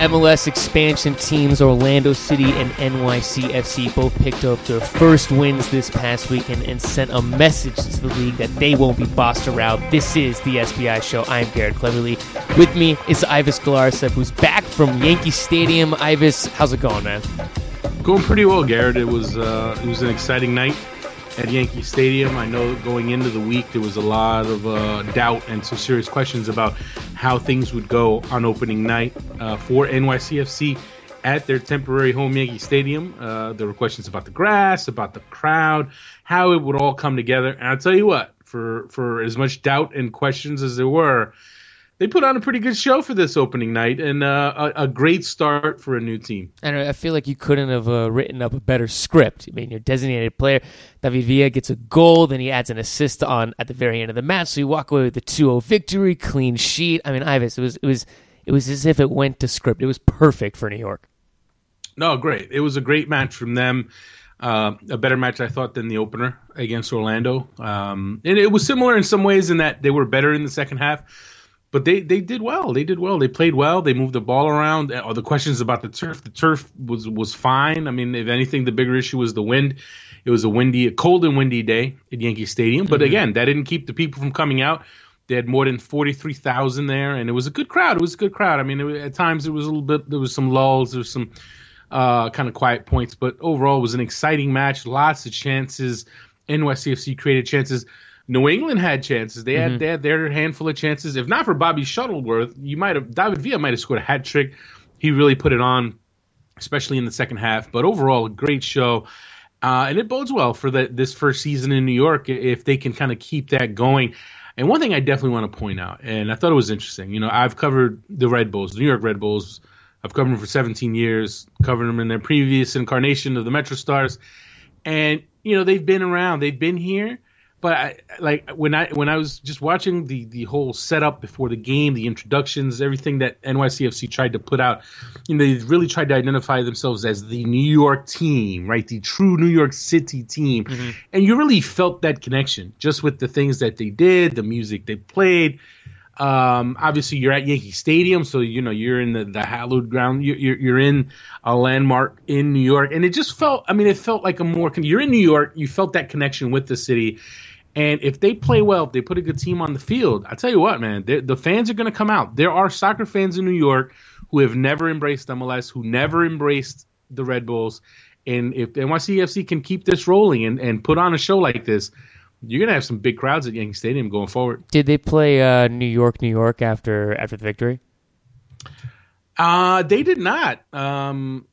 MLS expansion teams Orlando City and NYCFC both picked up their first wins this past weekend and sent a message to the league that they won't be bossed around. This is the SBI show. I'm Garrett Cleverly. With me is Ives Galarcep, who's back from Yankee Stadium. Ives, how's it going, man? Going pretty well, Garrett. It was uh, it was an exciting night at Yankee Stadium. I know going into the week there was a lot of uh, doubt and some serious questions about how things would go on opening night uh, for NYCFC at their temporary home Yankee Stadium. Uh, there were questions about the grass, about the crowd, how it would all come together. And I'll tell you what, for for as much doubt and questions as there were, they put on a pretty good show for this opening night and uh, a, a, great start for a new team. And I feel like you couldn't have uh, written up a better script. I mean, your designated player, David Villa, gets a goal, then he adds an assist on at the very end of the match, so you walk away with a 2-0 victory, clean sheet. I mean, Ives, it was it was it was as if it went to script. It was perfect for New York. No, great. It was a great match from them. Uh, a better match, I thought, than the opener against Orlando. Um, and it was similar in some ways in that they were better in the second half but they they did well. They did well. They played well. They moved the ball around. All uh, the questions about the turf, the turf was was fine. I mean, if anything, the bigger issue was the wind. It was a windy, a cold and windy day at Yankee Stadium. But mm-hmm. again, that didn't keep the people from coming out. They had more than forty three thousand there, and it was a good crowd. It was a good crowd. I mean, it, at times it was a little bit. There was some lulls. There was some uh, kind of quiet points, but overall, it was an exciting match. Lots of chances. NYCFC created chances. New England had chances. They had mm-hmm. they had their handful of chances. If not for Bobby Shuttleworth, you might have David Villa might have scored a hat trick. He really put it on, especially in the second half. But overall, a great show. Uh, and it bodes well for the, this first season in New York if they can kind of keep that going. And one thing I definitely want to point out, and I thought it was interesting. You know, I've covered the Red Bulls, the New York Red Bulls. I've covered them for 17 years, covered them in their previous incarnation of the Metro Stars, and you know they've been around, they've been here but I, like when I when I was just watching the the whole setup before the game, the introductions, everything that NYCFC tried to put out, you know, they really tried to identify themselves as the New York team, right? The true New York City team, mm-hmm. and you really felt that connection just with the things that they did, the music they played. Um, obviously, you're at Yankee Stadium, so you know you're in the, the hallowed ground. You're, you're, you're in a landmark in New York, and it just felt. I mean, it felt like a more. You're in New York. You felt that connection with the city, and if they play well, if they put a good team on the field, I tell you what, man, the fans are going to come out. There are soccer fans in New York who have never embraced MLS, who never embraced the Red Bulls. And if NYCFC can keep this rolling and, and put on a show like this, you're gonna have some big crowds at Yankee Stadium going forward. Did they play uh, New York, New York after after the victory? Uh, they did not. Um,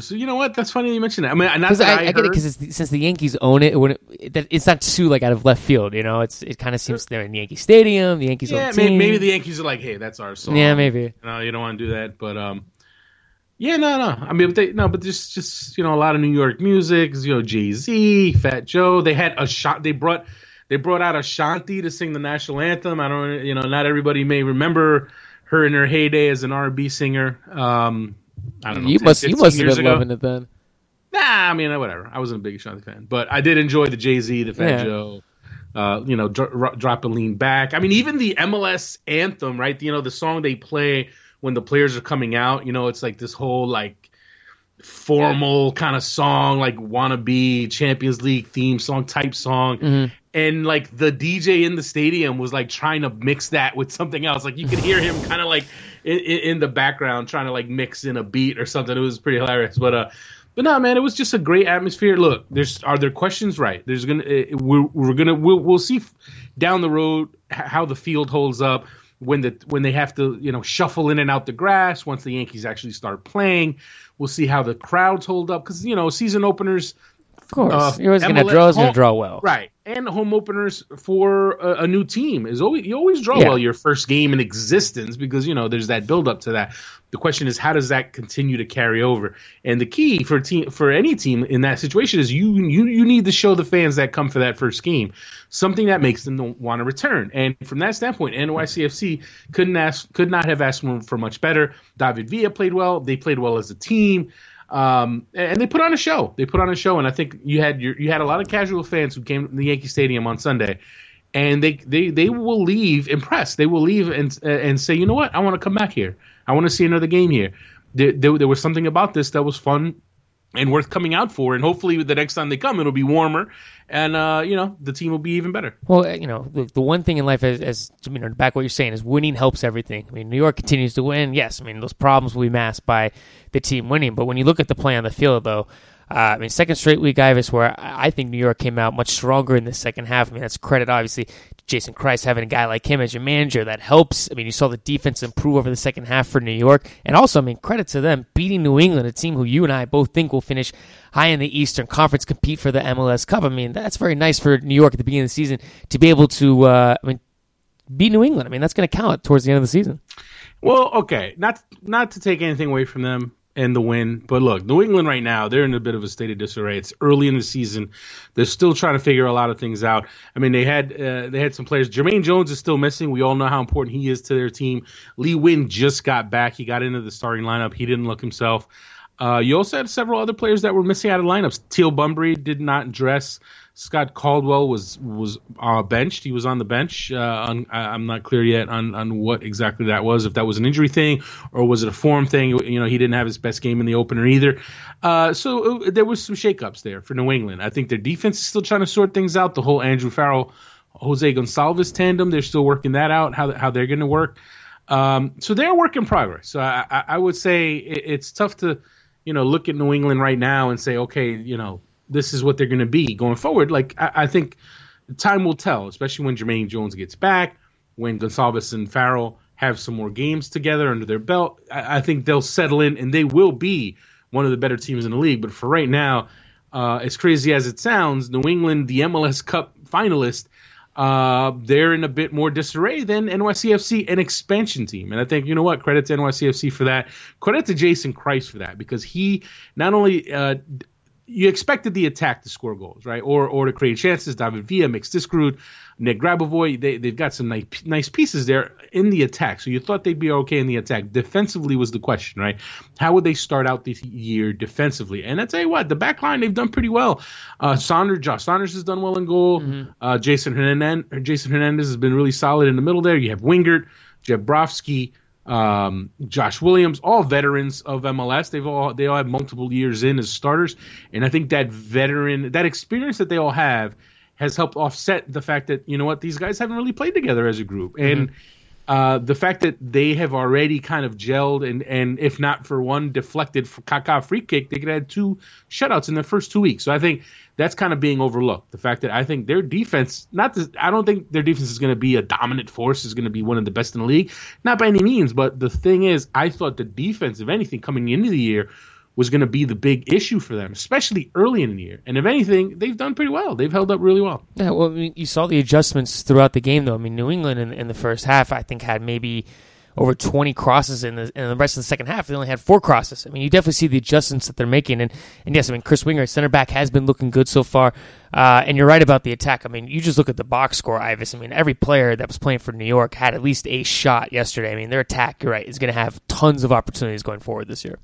so you know what? That's funny you mentioned that. I mean, not that I, I, I get it because since the Yankees own it, it, it, it's not too like out of left field. You know, it's it kind of seems they're in Yankee Stadium. The Yankees, yeah, maybe, maybe, the Yankees are like, hey, that's our song. Yeah, maybe. No, you don't want to do that, but um, yeah, no, no. I mean, but they no, but just just you know, a lot of New York music. You know, Jay Z, Fat Joe. They had a shot. They brought they brought out Ashanti to sing the national anthem. I don't, you know, not everybody may remember her in her heyday as an R&B singer. Um, I don't know. You 10, must you must have been ago. loving it then. Nah, I mean whatever. I wasn't a big Ashanti fan, but I did enjoy the Jay Z, the Fat yeah. Joe. Uh, you know, dr- drop and lean back. I mean, even the MLS anthem, right? You know, the song they play when the players are coming out. You know, it's like this whole like formal kind of song, like wannabe Champions League theme song type song. Mm-hmm. And like the DJ in the stadium was like trying to mix that with something else. Like you could hear him kind of like in, in, the background trying to like mix in a beat or something. It was pretty hilarious. But uh, but no, man, it was just a great atmosphere. Look, there's are there questions? Right, there's gonna uh, we're, we're gonna we'll, we'll see down the road how the field holds up when the when they have to you know shuffle in and out the grass once the Yankees actually start playing. We'll see how the crowds hold up because you know season openers. Of course, uh, you're always going to draw. To draw well, right? And home openers for a, a, new team is always you always draw yeah. well your first game in existence because you know there's that build up to that. The question is how does that continue to carry over? And the key for team for any team in that situation is you you you need to show the fans that come for that first game something that makes them want to return. And from that standpoint, NYCFC couldn't ask could not have asked for much better. David Villa played well. They played well as a team. Um, and they put on a show. They put on a show, and I think you had your, you had a lot of casual fans who came to the Yankee Stadium on Sunday, and they they they will leave impressed. They will leave and and say, you know what, I want to come back here. I want to see another game here. There, there, there was something about this that was fun and worth coming out for. And hopefully, the next time they come, it'll be warmer, and uh, you know the team will be even better. Well, you know the, the one thing in life, as, as you know, back what you're saying is winning helps everything. I mean, New York continues to win. Yes, I mean those problems will be masked by the team winning. But when you look at the play on the field, though. Uh, I mean, second straight week, Ives, where I think New York came out much stronger in the second half. I mean, that's credit, obviously, Jason Kreis having a guy like him as your manager that helps. I mean, you saw the defense improve over the second half for New York, and also, I mean, credit to them beating New England, a team who you and I both think will finish high in the Eastern Conference, compete for the MLS Cup. I mean, that's very nice for New York at the beginning of the season to be able to, uh, I mean, beat New England. I mean, that's going to count towards the end of the season. Well, okay, not not to take anything away from them and the win. But look, New England right now, they're in a bit of a state of disarray. It's early in the season. They're still trying to figure a lot of things out. I mean, they had uh, they had some players. Jermaine Jones is still missing. We all know how important he is to their team. Lee Nguyen just got back. He got into the starting lineup. He didn't look himself. Uh, you also had several other players that were missing out of lineups. Teal Bunbury did not dress. Scott Caldwell was was uh, benched. He was on the bench. Uh, on, I'm not clear yet on, on what exactly that was. If that was an injury thing or was it a form thing. You know, he didn't have his best game in the opener either. Uh, so uh, there was some shakeups there for New England. I think their defense is still trying to sort things out. The whole Andrew Farrell, Jose Gonçalves tandem, they're still working that out. How how they're going to work. Um, so they're a work in progress. So I, I, I would say it, it's tough to you know look at New England right now and say, okay, you know this is what they're going to be going forward. Like I, I, think time will tell, especially when Jermaine Jones gets back, when Gonçalves and Farrell have some more games together under their belt. I, I, think they'll settle in and they will be one of the better teams in the league. But for right now, uh, as crazy as it sounds, New England, the MLS Cup finalist. Uh, they're in a bit more disarray than NYCFC, an expansion team. And I think, you know what? Credit to NYCFC for that. Credit to Jason Kreis for that because he not only uh, you expected the attack to score goals, right? Or or to create chances. David Villa, Mix Diskerud, Nick Grabavoy, they, they've got some nice, nice pieces there in the attack. So you thought they'd be okay in the attack. Defensively was the question, right? How would they start out this year defensively? And I tell you what, the back line, they've done pretty well. Uh, Saunders, Josh Saunders has done well in goal. Mm-hmm. Uh, Jason, Hernandez, Jason Hernandez has been really solid in the middle there. You have Wingert, Jeb Brovsky, um, Josh Williams, all veterans of MLS. They've all they all have multiple years in as starters, and I think that veteran that experience that they all have has helped offset the fact that you know what these guys haven't really played together as a group, mm-hmm. Uh, the fact that they have already kind of gelled and and if not for one deflected Kaká free kick, they could have two shutouts in the first two weeks. So I think that's kind of being overlooked. The fact that I think their defense, not this, I don't think their defense is going to be a dominant force, is going to be one of the best in the league, not by any means. But the thing is, I thought the defense, if anything, coming into the year was going to be the big issue for them, especially early in the year. And if anything, they've done pretty well. They've held up really well. Yeah, well, I mean, you saw the adjustments throughout the game, though. I mean, New England in, in the first half, I think, had maybe over 20 crosses in the, in the rest of the second half. They only had four crosses. I mean, you definitely see the adjustments that they're making. And, and yes, I mean, Chris Wingert, center back, has been looking good so far. Uh, and you're right about the attack. I mean, you just look at the box score, Ives. I mean, every player that was playing for New York had at least a shot yesterday. I mean, their attack, you're right, is going to have tons of opportunities going forward this year.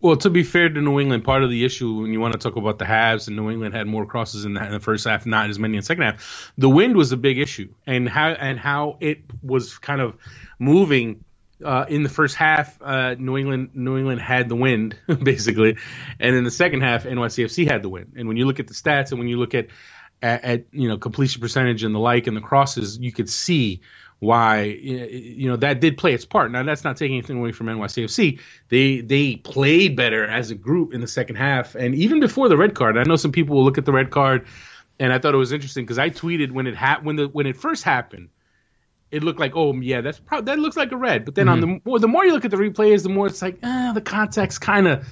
Well, to be fair to New England, part of the issue when you want to talk about the halves, and New England had more crosses in the, in the, first half, not as many in the second half. The wind was a big issue, and how and how it was kind of moving uh, in the first half, uh, New England New England had the wind basically, and in the second half, NYCFC had the wind. And when you look at the stats and when you look at, at, at you know completion percentage and the like and the crosses, you could see why you know that did play its part. Now that's not taking anything away from NYCFC. They they played better as a group in the second half, and even before the red card. I know some people will look at the red card, and I thought it was interesting because I tweeted when it ha- when the when it first happened it looked like, oh yeah, that's pro- that looks like a red. But then mm-hmm. on the more the more you look at the replays, the more it's like, ah, the context kind of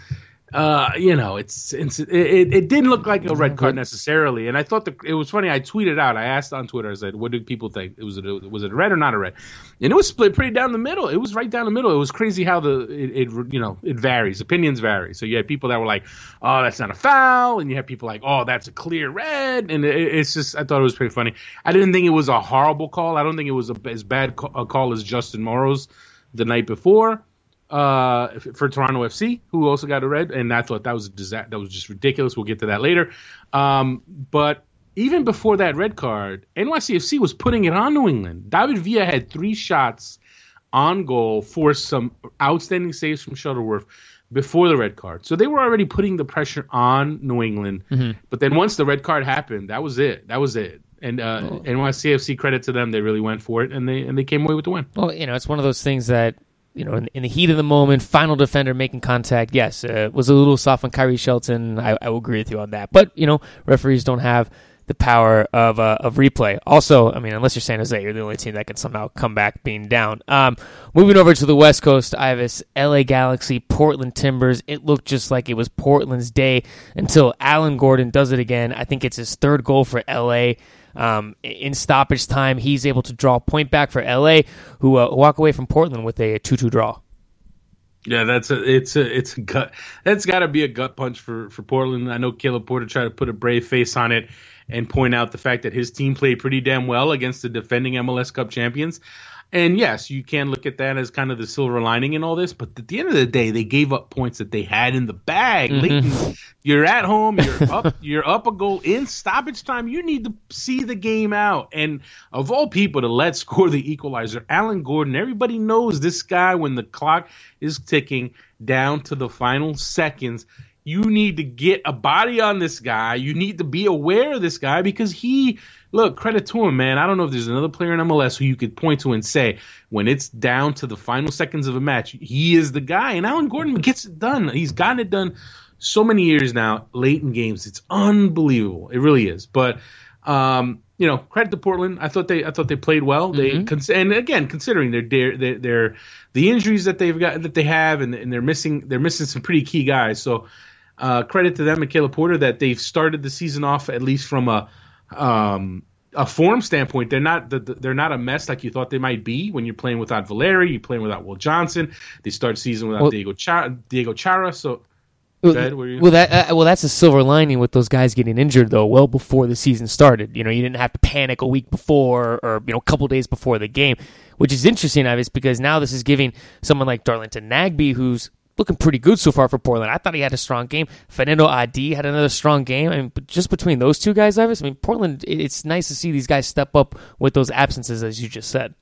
uh, you know, it's, it's it, it didn't look like a red card necessarily. And I thought the, it was funny. I tweeted out. I asked on Twitter. I said, "What do people think? It was it was it a red or not a red?" And it was split pretty down the middle. It was right down the middle. It was crazy how the it, it you know it varies. Opinions vary. So you had people that were like, "Oh, that's not a foul," and you had people like, "Oh, that's a clear red." And it, it's just I thought it was pretty funny. I didn't think it was a horrible call. I don't think it was a, as bad a call as Justin Morrow's the night before uh, for Toronto FC, who also got a red, and I thought that was a disaster. That was just ridiculous. We'll get to that later. Um, but even before that red card, NYCFC was putting it on New England. David Villa had three shots on goal for some outstanding saves from Shuttleworth before the red card. So they were already putting the pressure on New England. Mm-hmm. But then once the red card happened, that was it. That was it. And uh, oh. NYCFC credit to them, they really went for it and they and they came away with the win. Well, you know, it's one of those things that you know, in, in, the heat of the moment, final defender making contact, yes, uh, was a little soft on Khiry Shelton. I, I will agree with you on that. But, you know, referees don't have the power of uh, of replay. Also, I mean, unless you're San Jose, you're the only team that can somehow come back being down. Um, moving over to the West Coast, Ives, LA Galaxy, Portland Timbers. It looked just like it was Portland's day until Alan Gordon does it again. I think it's his third goal for LA. Um, in stoppage time, he's able to draw a point back for LA, who uh, walk away from Portland with a 2 2 draw. Yeah, that's a it's a it's a gut. That's got to be a gut punch for for Portland. I know Caleb Porter tried to put a brave face on it and point out the fact that his team played pretty damn well against the defending MLS Cup champions. And yes, you can look at that as kind of the silver lining in all this, but at the end of the day, they gave up points that they had in the bag. Mm-hmm. you're at home, you're up, you're up a goal in stoppage time. You need to see the game out. And of all people to let score the equalizer, Alan Gordon. Everybody knows this guy when the clock is ticking down to the final seconds you need to get a body on this guy. You need to be aware of this guy because he, look, credit to him, man. I don't know if there's another player in MLS who you could point to and say, when it's down to the final seconds of a match, he is the guy. And Alan Gordon gets it done. He's gotten it done so many years now, late in games. It's unbelievable. It really is. But, um, you know, credit to Portland. I thought they, I thought they played well. They, mm-hmm. and again, considering their, their, their, the injuries that they've got, that they have, and, and they're missing, they're missing some pretty key guys. So, uh, credit to them and Caleb Porter that they've started the season off at least from a um, a form standpoint. They're not the, they're not a mess like you thought they might be when you're playing without Valeri, you're playing without Will Johnson. They start season without well, Diego Chara, Diego Chara. So well, well, that uh, well, that's a silver lining with those guys getting injured though. Well before the season started, you know, you didn't have to panic a week before or you know a couple days before the game, which is interesting, obviously, because now this is giving someone like Darlington Nagbe, who's looking pretty good so far for Portland. I thought he had a strong game. Fanendo Adi had another strong game. I mean, just between those two guys, Ives, I mean, Portland, it's nice to see these guys step up with those absences, as you just said.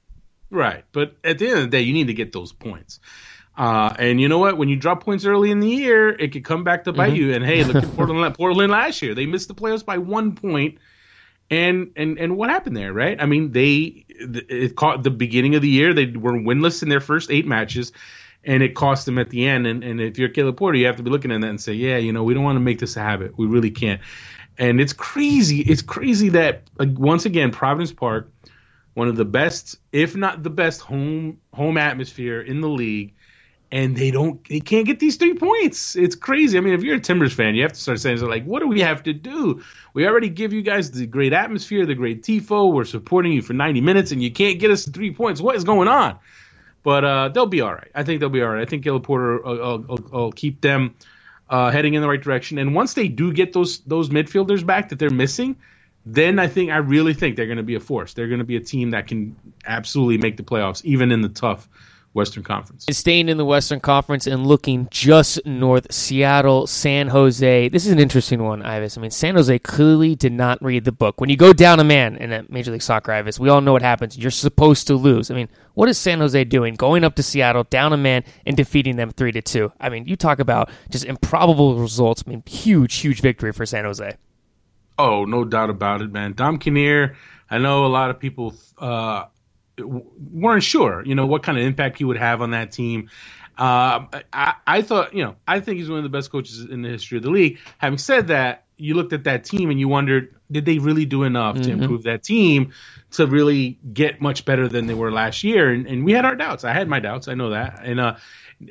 Right. But at the end of the day, you need to get those points. Uh, and you know what? When you drop points early in the year, it could come back to bite mm-hmm. you. And hey, look at Portland. Portland last year, they missed the playoffs by one point. And and and what happened there, right? I mean, they it caught the beginning of the year. They were winless in their first eight matches and it cost them at the end. And, and if you're Caleb Porter, you have to be looking at that and say, yeah, you know, we don't want to make this a habit. We really can't. And it's crazy. It's crazy that like, once again, Providence Park, one of the best, if not the best, home home atmosphere in the league, and they don't, they can't get these three points. It's crazy. I mean, if you're a Timbers fan, you have to start saying, like, what do we have to do? We already give you guys the great atmosphere, the great tifo. We're supporting you for 90 minutes, and you can't get us three points. What is going on? But uh, they'll be all right. I think they'll be all right. I think Caleb Porter will, will, will keep them uh, heading in the right direction. And once they do get those those midfielders back that they're missing, then I think I really think they're going to be a force. They're going to be a team that can absolutely make the playoffs, even in the tough Western Conference. Staying in the Western Conference and looking just north, Seattle, San Jose. This is an interesting one, Ives. I mean, San Jose clearly did not read the book. When you go down a man in a Major League Soccer, Ives, we all know what happens. You're supposed to lose. I mean, what is San Jose doing? Going up to Seattle, down a man, and defeating them three to two. I mean, you talk about just improbable results. I mean, huge, huge victory for San Jose. Oh, no doubt about it, man. Dom Kinnear. I know a lot of people uh, weren't sure, you know, what kind of impact he would have on that team. Uh, I, I thought, you know, I think he's one of the best coaches in the history of the league. Having said that, you looked at that team and you wondered, did they really do enough mm-hmm. to improve that team to really get much better than they were last year? And, and we had our doubts. I had my doubts. I know that. And uh,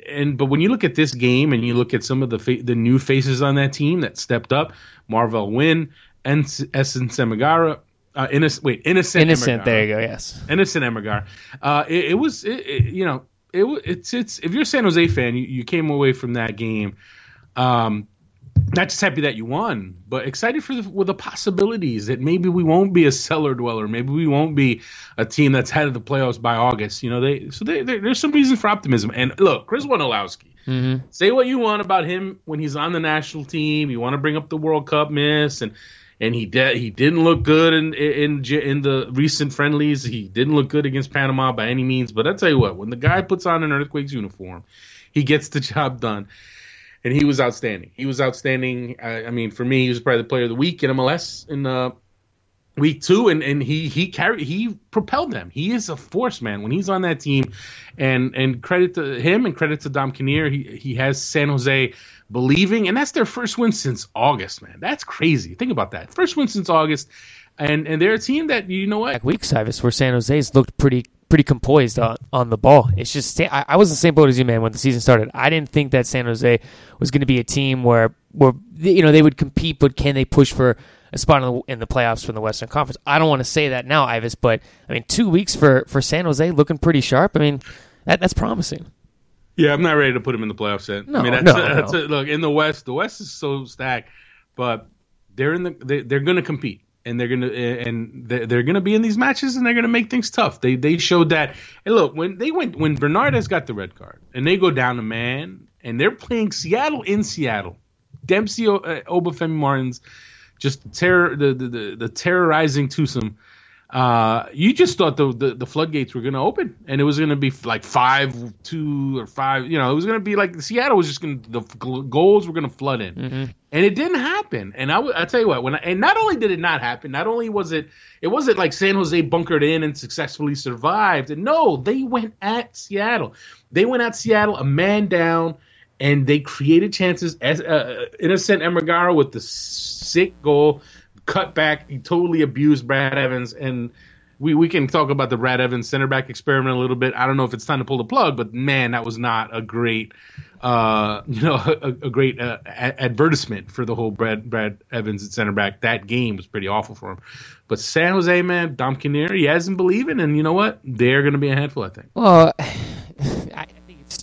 and but when you look at this game and you look at some of the fa- the new faces on that team that stepped up, Marvell Wynn, and Essen Semigara, uh, innocent. Wait, innocent. Innocent. There you go. Yes. Innocent Emeghara. Uh, it, it was. It, it, you know. It, it's. It's. If you're a San Jose fan, you, you came away from that game. Um, not just happy that you won, but excited for the with the possibilities that maybe we won't be a cellar dweller, maybe we won't be a team that's head of the playoffs by August. You know, they so they, they, there's some reason for optimism. And look, Chris Wondolowski, mm-hmm. say what you want about him when he's on the national team. You want to bring up the World Cup miss, and and he de- he didn't look good in, in in the recent friendlies. He didn't look good against Panama by any means. But I tell you what, when the guy puts on an Earthquakes uniform, he gets the job done. And he was outstanding. He was outstanding. I, I mean, for me, he was probably the player of the week in MLS in uh, week two, and, and he he carried he propelled them. He is a force, man. When he's on that team, and and credit to him and credit to Dom Kinnear, he he has San Jose believing, and that's their first win since August, man. That's crazy. Think about that. First win since August, and and they're a team that you know what. Week Cyrus, where San Jose's looked pretty pretty composed on, on the ball. It's just I, I was the same boat as you, man. When the season started, I didn't think that San Jose was going to be a team where where you know they would compete, but can they push for a spot in the, in the playoffs from the Western Conference? I don't want to say that now, Ives, but I mean two weeks for for San Jose looking pretty sharp. I mean that that's promising. Yeah, I'm not ready to put them in the playoffs yet. No, I mean, that's, no, a, that's no. a, look in the West. The West is so stacked, but they're in the they, they're going to compete and they're gonna and they're, gonna be in these matches and they're gonna make things tough. They they showed that. And look, when they went when Bernardez got the red card and they go down a man and they're playing Seattle in Seattle, Dempsey, uh, Obafemi Martins, just terror the the, the, the terrorizing twosome. Uh, you just thought the, the, the floodgates were going to open and it was going to be like five two or five. You know, it was going to be like Seattle was just going to the goals were going to flood in, Mm-hmm. and it didn't happen. And I I tell you what, when I, and not only did it not happen, not only was it it wasn't like San Jose bunkered in and successfully survived. And no, they went at Seattle. They went at Seattle a man down. And they created chances. As uh, innocent Emeghara with the sick goal, cut back. He totally abused Brad Evans, and we, we can talk about the Brad Evans center back experiment a little bit. I don't know if it's time to pull the plug, but man, that was not a great, uh, you know, a, a great uh, a- advertisement for the whole Brad Brad Evans at center back. That game was pretty awful for him. But San Jose, man, Dom Kinnear, he hasn't believing, and you know what? They're going to be a handful, I think. Well, I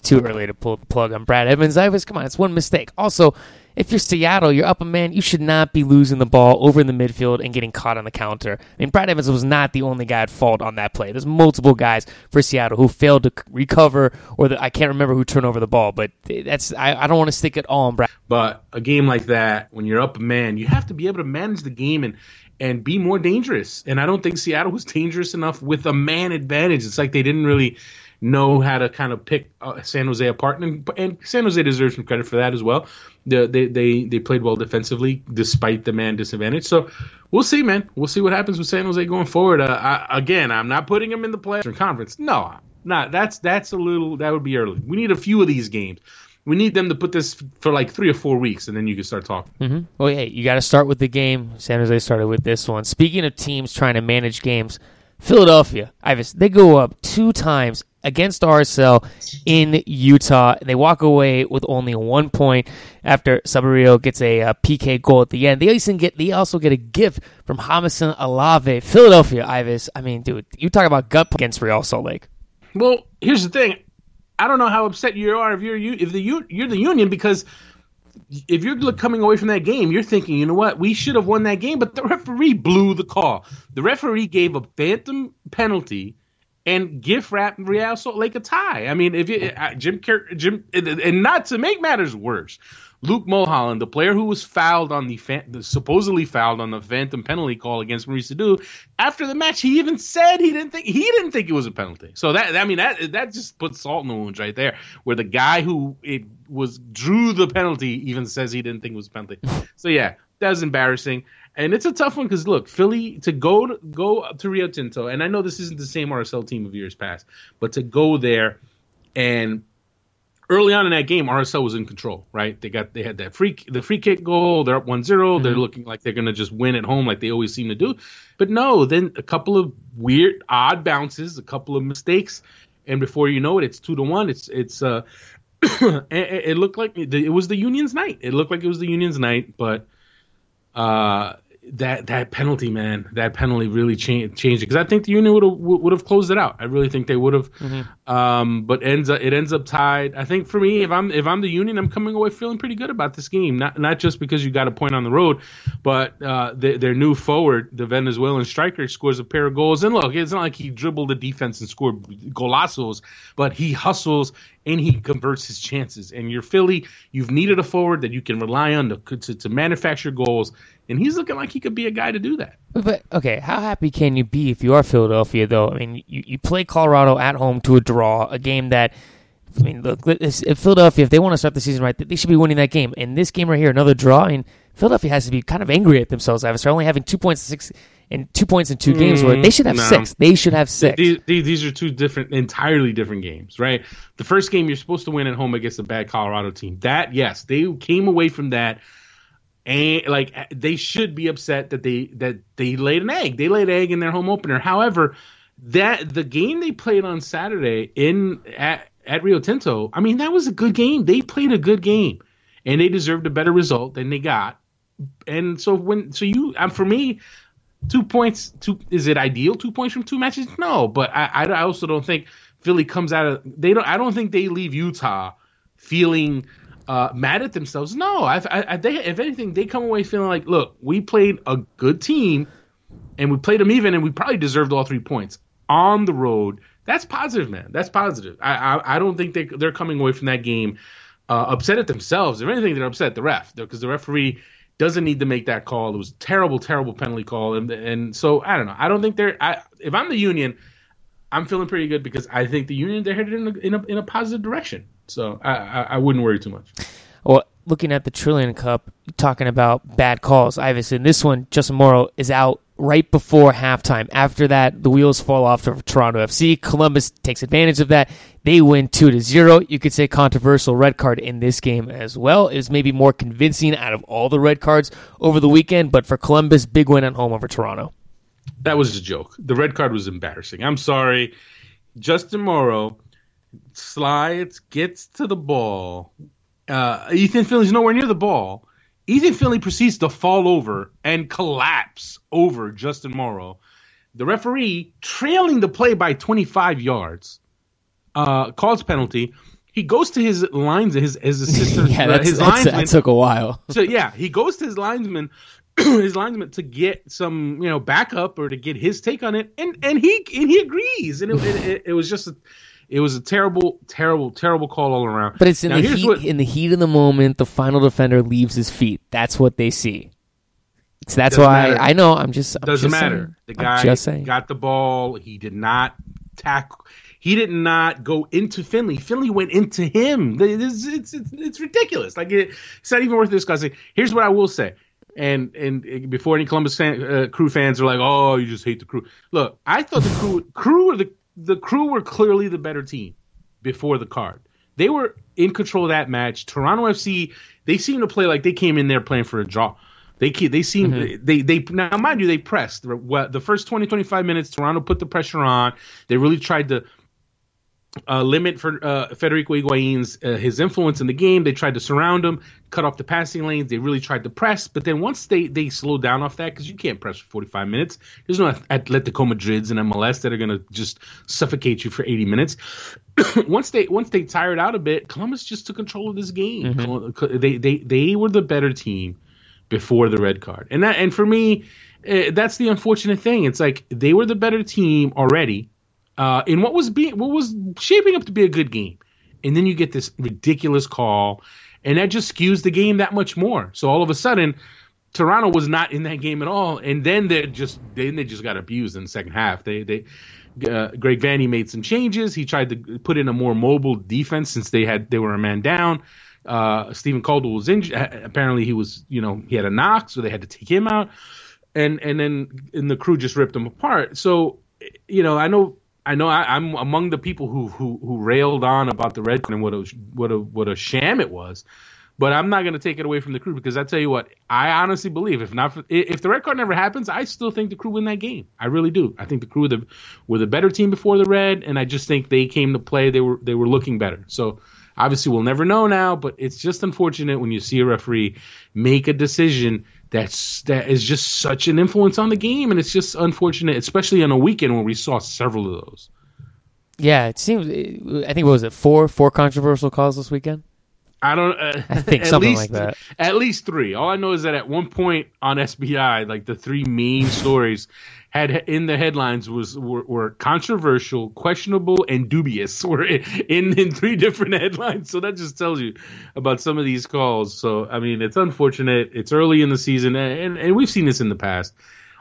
too early to pull the plug on Brad Evans. I was come on, it's one mistake. Also, if you're Seattle, you're up a man, you should not be losing the ball over in the midfield and getting caught on the counter. I mean, Brad Evans was not the only guy at fault on that play. There's multiple guys for Seattle who failed to recover, or the, I can't remember who turned over the ball. But that's I, I don't want to stick it all on Brad. But a game like that, when you're up a man, you have to be able to manage the game and and be more dangerous. And I don't think Seattle was dangerous enough with a man advantage. It's like they didn't really know how to kind of pick uh, San Jose apart, and, and San Jose deserves some credit for that as well. The, they they they played well defensively despite the man disadvantage. So we'll see, man. We'll see what happens with San Jose going forward. Uh, I, again, I'm not putting them in the playoffs conference. No, not that's that's a little that would be early. We need a few of these games. We need them to put this for like three or four weeks, and then you can start talking. Mm-hmm. Well, yeah, you got to start with the game. San Jose started with this one. Speaking of teams trying to manage games, Philadelphia, Ives, they go up two times against RSL in Utah. They walk away with only one point after Sabarillo gets a, uh PK goal at the end. They also get they also get a gift from Jamison Olave. Philadelphia, Ives. I mean, dude, you talk about gut against Real Salt Lake. Well, here's the thing. I don't know how upset you are if you're you if the you're the Union because if you're coming away from that game, you're thinking, you know what, we should have won that game, but the referee blew the call. The referee gave a phantom penalty and gift wrap Real Salt Lake a tie. I mean, if you Jim Jim and not to make matters worse, Luke Mulholland, the player who was fouled on the, fan, the supposedly fouled on the phantom penalty call against Maurice Sadu, after the match, he even said he didn't think he didn't think it was a penalty. So that I mean that that just puts salt in the wounds right there, where the guy who it was drew the penalty even says he didn't think it was a penalty. So yeah, that was embarrassing. And it's a tough one because look, Philly to go to, go to Rio Tinto, and I know this isn't the same RSL team of years past, but to go there and early on in that game, RSL was in control, right? They got they had that free the free kick goal. They're up 1-0. They're looking like they're gonna just win at home, like they always seem to do. But no, then a couple of weird, odd bounces, a couple of mistakes, and before you know it, it's two to one. It's it's uh, it, it looked like it was the Union's night. It looked like it was the Union's night, but uh that that penalty, man, that penalty really changed changed it because I think the Union would have would have closed it out. I really think they would have. Um, but ends up it ends up tied. I think for me, if I'm if I'm the Union, I'm coming away feeling pretty good about this game. Not not just because you got a point on the road, but uh, their, their new forward, the Venezuelan striker, scores a pair of goals. And look, it's not like he dribbled the defense and scored golazos, but he hustles and he converts his chances. And you're Philly, you've needed a forward that you can rely on to to, to manufacture goals and he's looking like he could be a guy to do that. But okay, how happy can you be if you are Philadelphia? Though I mean, you, you play Colorado at home to a draw, a game that I mean, look, if Philadelphia, if they want to start the season right, they should be winning that game. And this game right here, another draw. I mean, Philadelphia has to be kind of angry at themselves after only having two points in six and two points in two games. Where mm, they should have no. six. They should have six. These, these are two different, entirely different games, right? The first game you're supposed to win at home against a bad Colorado team. That yes, they came away from that and like they should be upset that they that they laid an egg. They laid an egg in their home opener. However, that the game they played on Saturday in at, at Rio Tinto, I mean that was a good game. They played a good game, and they deserved a better result than they got. And so when so you um, for me, two points. Two is it ideal? Two points from two matches? No, but I I also don't think Philly comes out of they don't. I don't think they leave Utah feeling uh, mad at themselves. No, I, I, they, if anything, they come away feeling like, look, we played a good team, and we played them even, and we probably deserved all three points on the road. That's positive, man. That's positive. I, I, I don't think they, they're coming away from that game uh, upset at themselves. If anything, they're upset at the ref because the referee doesn't need to make that call. It was a terrible, terrible penalty call, and and so I don't know. I don't think they're. I, if I'm the union, I'm feeling pretty good because I think the union they're headed in a, in a, in a positive direction. So I, I, I wouldn't worry too much. Well, looking at the Trillium Cup, talking about bad calls, Iverson, this one, Justin Morrow is out right before halftime. After that, the wheels fall off for Toronto FC. Columbus takes advantage of that. They win 2 to 0. You could say controversial red card in this game as well. It was maybe more convincing out of all the red cards over the weekend, but for Columbus, big win at home over Toronto. That was a joke. The red card was embarrassing. I'm sorry. Justin Morrow slides, gets to the ball. Uh, Ethan Finlay's nowhere near the ball. Ethan Finlay proceeds to fall over and collapse over Justin Morrow. The referee, trailing the play by 25 yards, uh, calls penalty. He goes to his lines, his his assistant, yeah, uh, his that's, linesman. That took a while. so yeah, he goes to his linesman, his linesman to get some you know backup or to get his take on it, and and he and he agrees, and it, it, it was just. A, it was a terrible, terrible, terrible call all around. But it's in now, the heat. What, in the heat of the moment, the final defender leaves his feet. That's what they see. So that's why I, I, know. I'm just I'm doesn't just matter. Saying. The guy got the ball. He did not tackle. He did not go into Finlay. Finlay went into him. It's, it's, it's, it's ridiculous. Like it, it's not even worth discussing. Here's what I will say and and before any Columbus fan, uh, crew fans are like, "Oh, you just hate the crew." Look, I thought the crew crew or the the crew were clearly the better team before the card. They were in control of that match. Toronto FC, they seem to play like they came in there playing for a draw. They they seem mm-hmm. they they now mind you they pressed the, the first 20 25 minutes. Toronto put the pressure on. They really tried to uh, limit for uh, Federico Higuain's uh, his influence in the game. They tried to surround him, cut off the passing lanes. They really tried to press, but then once they they slowed down off that because you can't press for 45 minutes. There's no Atletico Madrids and MLS that are gonna just suffocate you for 80 minutes. once they once they tired out a bit, Columbus just took control of this game. Mm-hmm. They they they were the better team before the red card, and that and for me. Uh, that's the unfortunate thing. It's like they were the better team already uh, in what was being what was shaping up to be a good game, and then you get this ridiculous call, and that just skews the game that much more. So all of a sudden, Toronto was not in that game at all, and then they just then they just got abused in the second half. They they uh, Greg Vanney made some changes. He tried to put in a more mobile defense since they had they were a man down. Uh, Steven Caldwell was injured. Apparently, he was you know he had a knock, so they had to take him out. And and then and the crew just ripped him apart. So you know I know I know I, am among the people who, who who railed on about the red card and what a what a what a sham it was, but I'm not going to take it away from the crew because I tell you what, I honestly believe if not for, if the red card never happens, I still think the crew win that game. I really do. I think the crew were the, were the better team before the red, and I just think they came to play. They were they were looking better. So obviously we'll never know now, but it's just unfortunate when you see a referee make a decision that's that is just such an influence on the game, and it's just unfortunate, especially on a weekend where we saw several of those. Yeah, it seems. I think what was it four four controversial calls this weekend. I don't. Uh, I think something least, like that. At least three. All I know is that at one point on SBI, like the three main stories had in the headlines was were, were controversial, questionable, and dubious. Were in in three different headlines. So that just tells you about some of these calls. So I mean, it's unfortunate. It's early in the season, and and we've seen this in the past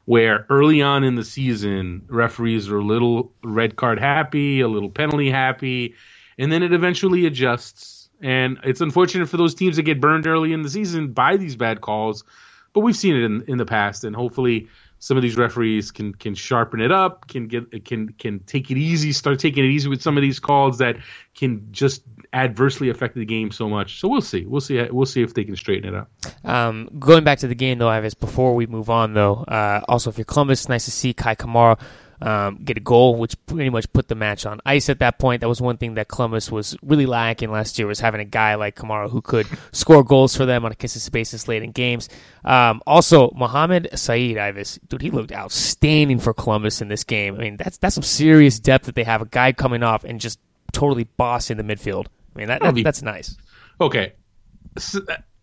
where early on in the season referees are a little red card happy, a little penalty happy, and then it eventually adjusts. And it's unfortunate for those teams that get burned early in the season by these bad calls, but we've seen it in, in the past, and hopefully some of these referees can can sharpen it up, can get can can take it easy, start taking it easy with some of these calls that can just adversely affect the game so much. So we'll see, we'll see, we'll see if they can straighten it out. Um, going back to the game though, Ives. Before we move on though, uh, also if you're Columbus, nice to see Kei Kamara um, get a goal, which pretty much put the match on ice at that point. That was one thing that Columbus was really lacking last year was having a guy like Kamara who could score goals for them on a consistent basis late in games. Um, also, Mohamed Saeid Ives, dude, he looked outstanding for Columbus in this game. I mean, that's that's some serious depth that they have. A guy coming off and just totally bossing the midfield. I mean, that, that that's nice. Okay. So,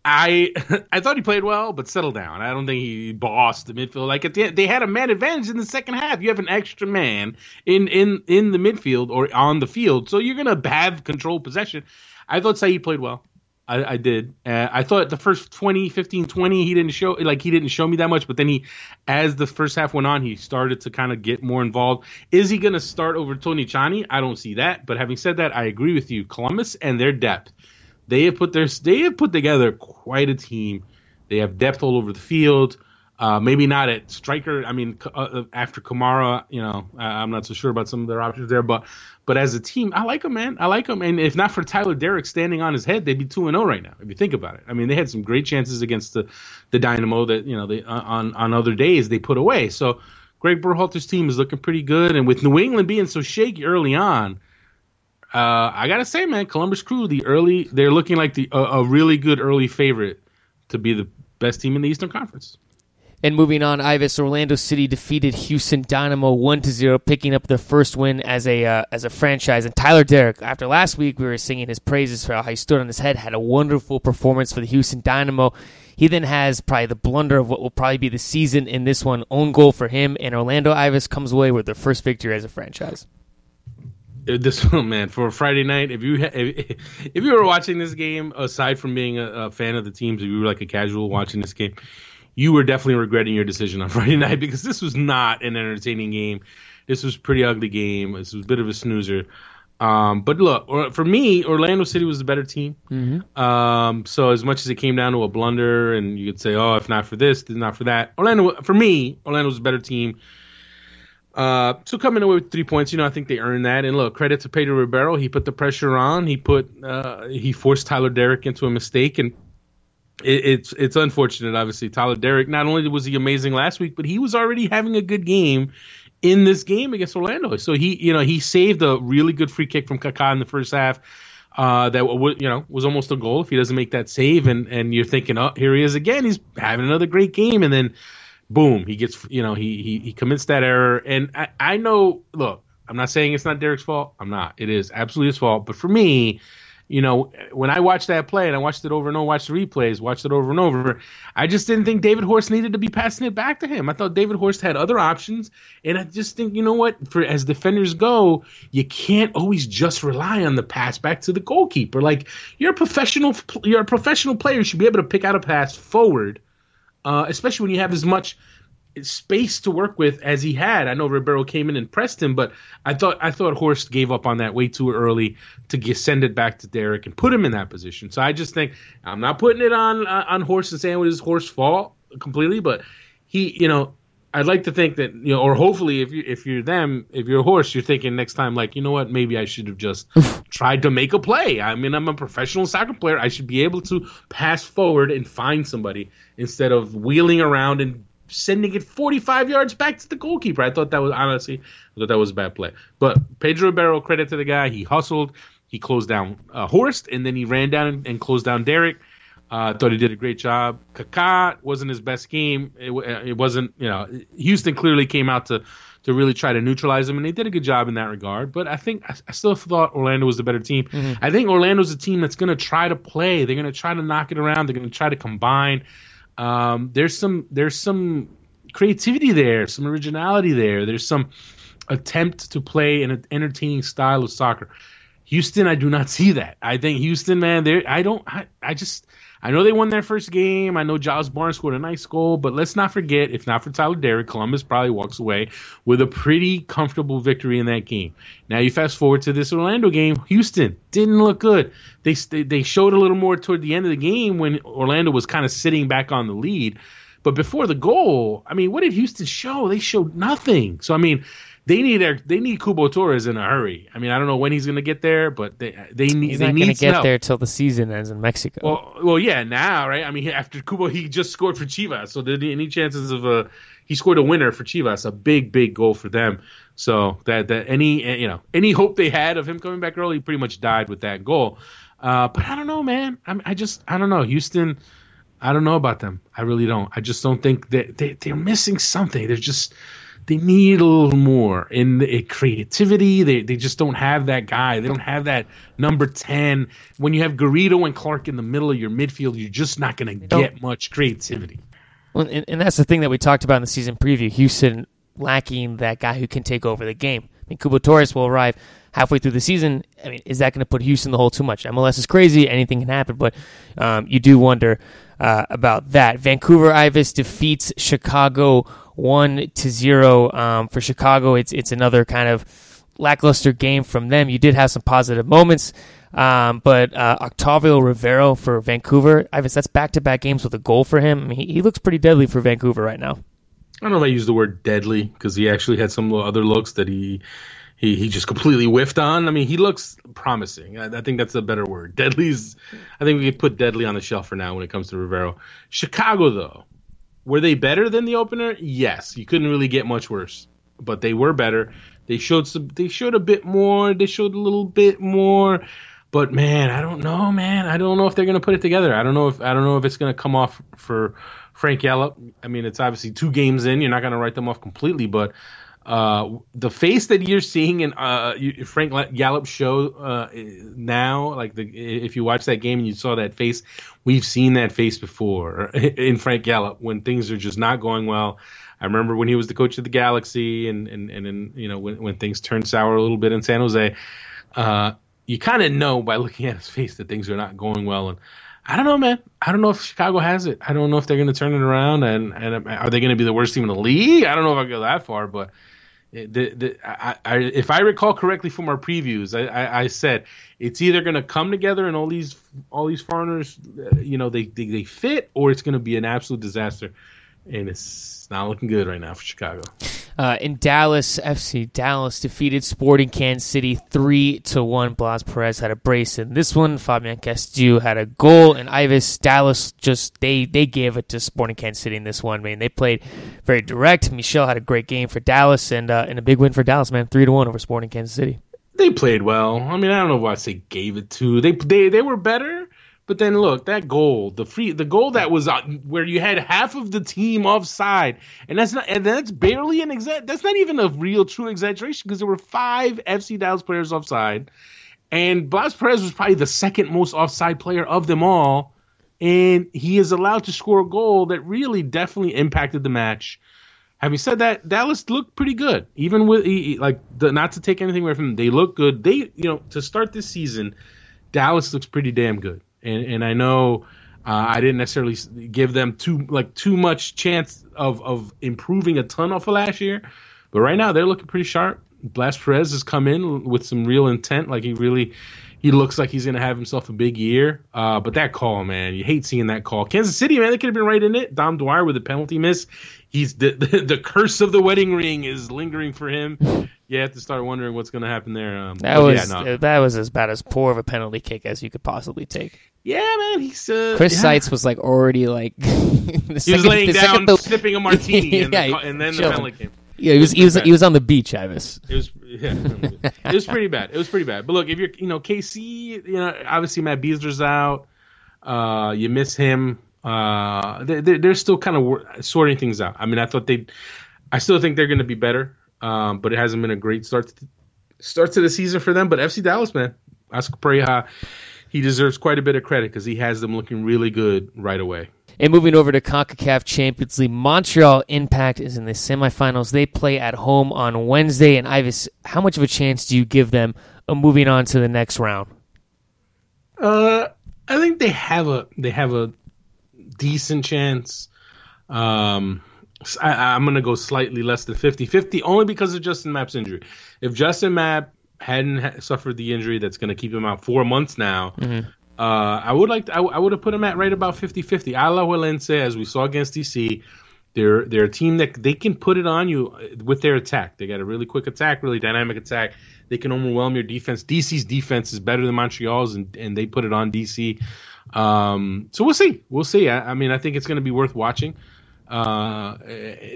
I I thought he played well, but settle down. I don't think he bossed the midfield. Like at the end, they had a man advantage in the second half. You have an extra man in in in the midfield or on the field, so you're gonna have control possession. I thought Saeid played well. I, I did. Uh, I thought the first 20, 15, 20, he didn't show like he didn't show me that much. But then he, as the first half went on, he started to kind of get more involved. Is he going to start over Tony Tchani? I don't see that. But having said that, I agree with you. Columbus and their depth they have put their they have put together quite a team. They have depth all over the field. Uh, maybe not at striker. I mean, uh, uh, after Kamara, you know, I'm not so sure about some of their options there. But but as a team, I like them, man. I like them. And if not for Tyler Deric standing on his head, they'd be two and zero oh right now. If you think about it, I mean, they had some great chances against the the Dynamo that you know they on on other days they put away. So Greg Berhalter's team is looking pretty good, and with New England being so shaky early on, uh, I gotta say, man, Columbus Crew, the early, they're looking like the a, a really good early favorite to be the best team in the Eastern Conference. And moving on, Ives Orlando City defeated Houston Dynamo one to zero, picking up their first win as a uh, as a franchise. And Tyler Deric, after last week, we were singing his praises for how he stood on his head, had a wonderful performance for the Houston Dynamo. He then has probably the blunder of what will probably be the season in this one, own goal for him, and Orlando Ives comes away with their first victory as a franchise this one, man, for a Friday night, if you if, if you were watching this game, aside from being a, a, fan of the teams, if you were like a casual watching this game, you were definitely regretting your decision on Friday night because this was not an entertaining game. This was a pretty ugly game. This was a bit of a snoozer. Um, but look, for me, Orlando City was the better team. Mm-hmm. Um, so as much as it came down to a blunder, and you could say, "Oh, if not for this, if not for that," Orlando, for me, Orlando was a better team. Uh, so coming away with three points, you know, I think they earned that. And look, credit to Pedro Ribeiro. He put the pressure on. He put uh, he forced Tyler Deric into a mistake, and it, it's it's unfortunate. Obviously, Tyler Deric. Not only was he amazing last week, but he was already having a good game in this game against Orlando. So he, you know, he saved a really good free kick from Kaká in the first half. Uh, that you know was almost a goal if he doesn't make that save, and and you're thinking, oh, here he is again. He's having another great game, and then boom, he gets, you know, he he, he commits that error. And I, I know, look, I'm not saying it's not Deric's fault. I'm not. It is absolutely his fault. But for me, you know, when I watched that play and I watched it over and over, watched the replays, watched it over and over, I just didn't think David Horst needed to be passing it back to him. I thought David Horst had other options, and I just think, you know what, for as defenders go, you can't always just rely on the pass back to the goalkeeper. Like you're a professional, you're a professional player. You should be able to pick out a pass forward uh, especially when you have as much space to work with as he had. I know Ribeiro came in and pressed him, but I thought I thought Horst gave up on that way too early to get, send it back to Deric and put him in that position. So I just think I'm not putting it on uh, on Horst and saying it was Horst's fault completely, but he, you know, I'd like to think that you know, or hopefully, if you if you're them, if you're a horse, you're thinking next time, like you know what, maybe I should have just tried to make a play. I mean, I'm a professional soccer player. I should be able to pass forward and find somebody instead of wheeling around and sending it 45 yards back to the goalkeeper. I thought that was honestly, I thought that was a bad play. But Pedro Ribeiro, credit to the guy. He hustled. He closed down uh, Horst, and then he ran down and, and closed down Deric. I uh, thought he did a great job. Kaká wasn't his best game. It, it, wasn't, you know, Houston clearly came out to to really try to neutralize him, and they did a good job in that regard. But I think I, I still thought Orlando was the better team. Mm-hmm. I think Orlando's a team that's going to try to play. They're going to try to knock it around. They're going to try to combine. Um, there's some there's some creativity there, some originality there. There's some attempt to play an entertaining style of soccer. Houston, I do not see that. I think Houston, man, they I don't I, I just I know they won their first game. I know Giles Barnes scored a nice goal, but let's not forget, if not for Tyler Deric, Columbus probably walks away with a pretty comfortable victory in that game. Now you fast forward to this Orlando game. Houston didn't look good. They they showed a little more toward the end of the game when Orlando was kind of sitting back on the lead. But before the goal, I mean, what did Houston show? They showed nothing. So I mean, they need their they need Cubo Torres in a hurry. I mean, I don't know when he's going to get there, but they they need he's they not need to get there till the season ends in Mexico. Well, well, yeah, now, right? I mean, after Cubo, he just scored for Chivas, so did any chances of a he scored a winner for Chivas, a big, big goal for them. So that that any you know any hope they had of him coming back early pretty much died with that goal. Uh, but I don't know, man. I, I just I don't know Houston. I don't know about them. I really don't. I just don't think that they, they're missing something. They're just they need a little more in the creativity. They they just don't have that guy. They don't have that number ten. When you have Garrido and Clark in the middle of your midfield, you're just not going to get much creativity. Well, and, and, that's the thing that we talked about in the season preview. Houston lacking that guy who can take over the game. I mean, Cubo Torres will arrive halfway through the season. I mean, is that going to put Houston in the hole too much? MLS is crazy; anything can happen. But um, you do wonder uh, about that. Vancouver Ives defeats Chicago one to zero. Um, for Chicago, it's it's another kind of lackluster game from them. You did have some positive moments. Um, but uh, Octavio Rivero for Vancouver, Ives, that's back to back games with a goal for him. I mean, he, he looks pretty deadly for Vancouver right now. I don't know if I use the word deadly because he actually had some other looks that he he he just completely whiffed on. I mean, he looks promising. I, I, think that's a better word. Deadly's. I think we could put deadly on the shelf for now when it comes to Rivero. Chicago though, were they better than the opener? Yes. You couldn't really get much worse, but they were better. They showed some. They showed a bit more. They showed a little bit more. But man, I don't know, man. I don't know if they're gonna put it together. I don't know if I don't know if it's gonna come off for Frank Yallop. I mean, it's obviously two games in. You're not gonna write them off completely, but uh, the face that you're seeing in uh, Frank Yallop show uh, now, like the if you watch that game and you saw that face, we've seen that face before in Frank Yallop when things are just not going well. I remember when he was the coach of the Galaxy, and and and, and you know when when things turned sour a little bit in San Jose, uh, you kind of know by looking at his face that things are not going well. And I don't know, man. I don't know if Chicago has it. I don't know if they're going to turn it around, and and are they going to be the worst team in the league? I don't know if I go that far, but the, the, I, I, if I recall correctly from our previews, I, I, I said it's either going to come together and all these all these foreigners, uh, you know, they, they, they fit, or it's going to be an absolute disaster, and it's not looking good right now for Chicago. Uh, in Dallas, FC Dallas defeated Sporting Kansas City three to one. Blas Perez had a brace in this one. Fabian Castillo had a goal, and Ives Dallas just they they gave it to Sporting Kansas City in this one. Man, they played very direct. Michel had a great game for Dallas, and uh, and a big win for Dallas. Man, three to one over Sporting Kansas City. They played well. I mean, I don't know what I say gave it to. They they they were better. But then look, that goal, the free, the goal that was uh, where you had half of the team offside, and that's not, and that's barely an exact. That's not even a real true exaggeration because there were five FC Dallas players offside, and Blas Perez was probably the second most offside player of them all, and he is allowed to score a goal that really definitely impacted the match. Having said that, Dallas looked pretty good, even with like the, not to take anything away from them, they look good. They, you know, to start this season, Dallas looks pretty damn good and and I know uh, I didn't necessarily give them too like too much chance of of improving a ton off of last year, but right now they're looking pretty sharp. Blas Perez has come in with some real intent, like he really he looks like he's going to have himself a big year. Uh, but that call, man, you hate seeing that call. Kansas City, man, they could have been right in it. Dom Dwyer with a penalty miss. He's the, the, the curse of the wedding ring is lingering for him. You have to start wondering what's going to happen there. Um, that was yeah, no. that was as bad as poor of a penalty kick as you could possibly take. Yeah, man, he's uh, Chris yeah. Seitz was like already like he was laying down, the, sipping a martini, and, yeah, the, and then the penalty came. Yeah, he was he was he was on the beach, Ives. It was yeah, it was pretty bad. It was pretty bad. But look, if you're you know KC, you know obviously Matt Besler's out. Uh, you miss him. Uh, they, they're still kind of sorting things out. I mean, I thought they, I still think they're going to be better. Um, but it hasn't been a great start to, start to the season for them. But FC Dallas, man, Oscar Pareja, he deserves quite a bit of credit because he has them looking really good right away. And moving over to CONCACAF Champions League, Montreal Impact is in the semifinals. They play at home on Wednesday. And Ives, how much of a chance do you give them of moving on to the next round? Uh, I think they have a they have a decent chance. Um, I, am going to go slightly less than 50-50 only because of Justin Mapp's injury. If Justin Mapp hadn't ha- suffered the injury that's going to keep him out four months now, mm-hmm. uh, I would like to, I, I would have put him at right about 50-50. Alajuelense, as we saw against DC, they're they're a team that they can put it on you with their attack. They got a really quick attack, really dynamic attack. They can overwhelm your defense. DC's defense is better than Montreal's, and, and they put it on DC. Um, so we'll see. We'll see. I, I mean, I think it's going to be worth watching. Uh,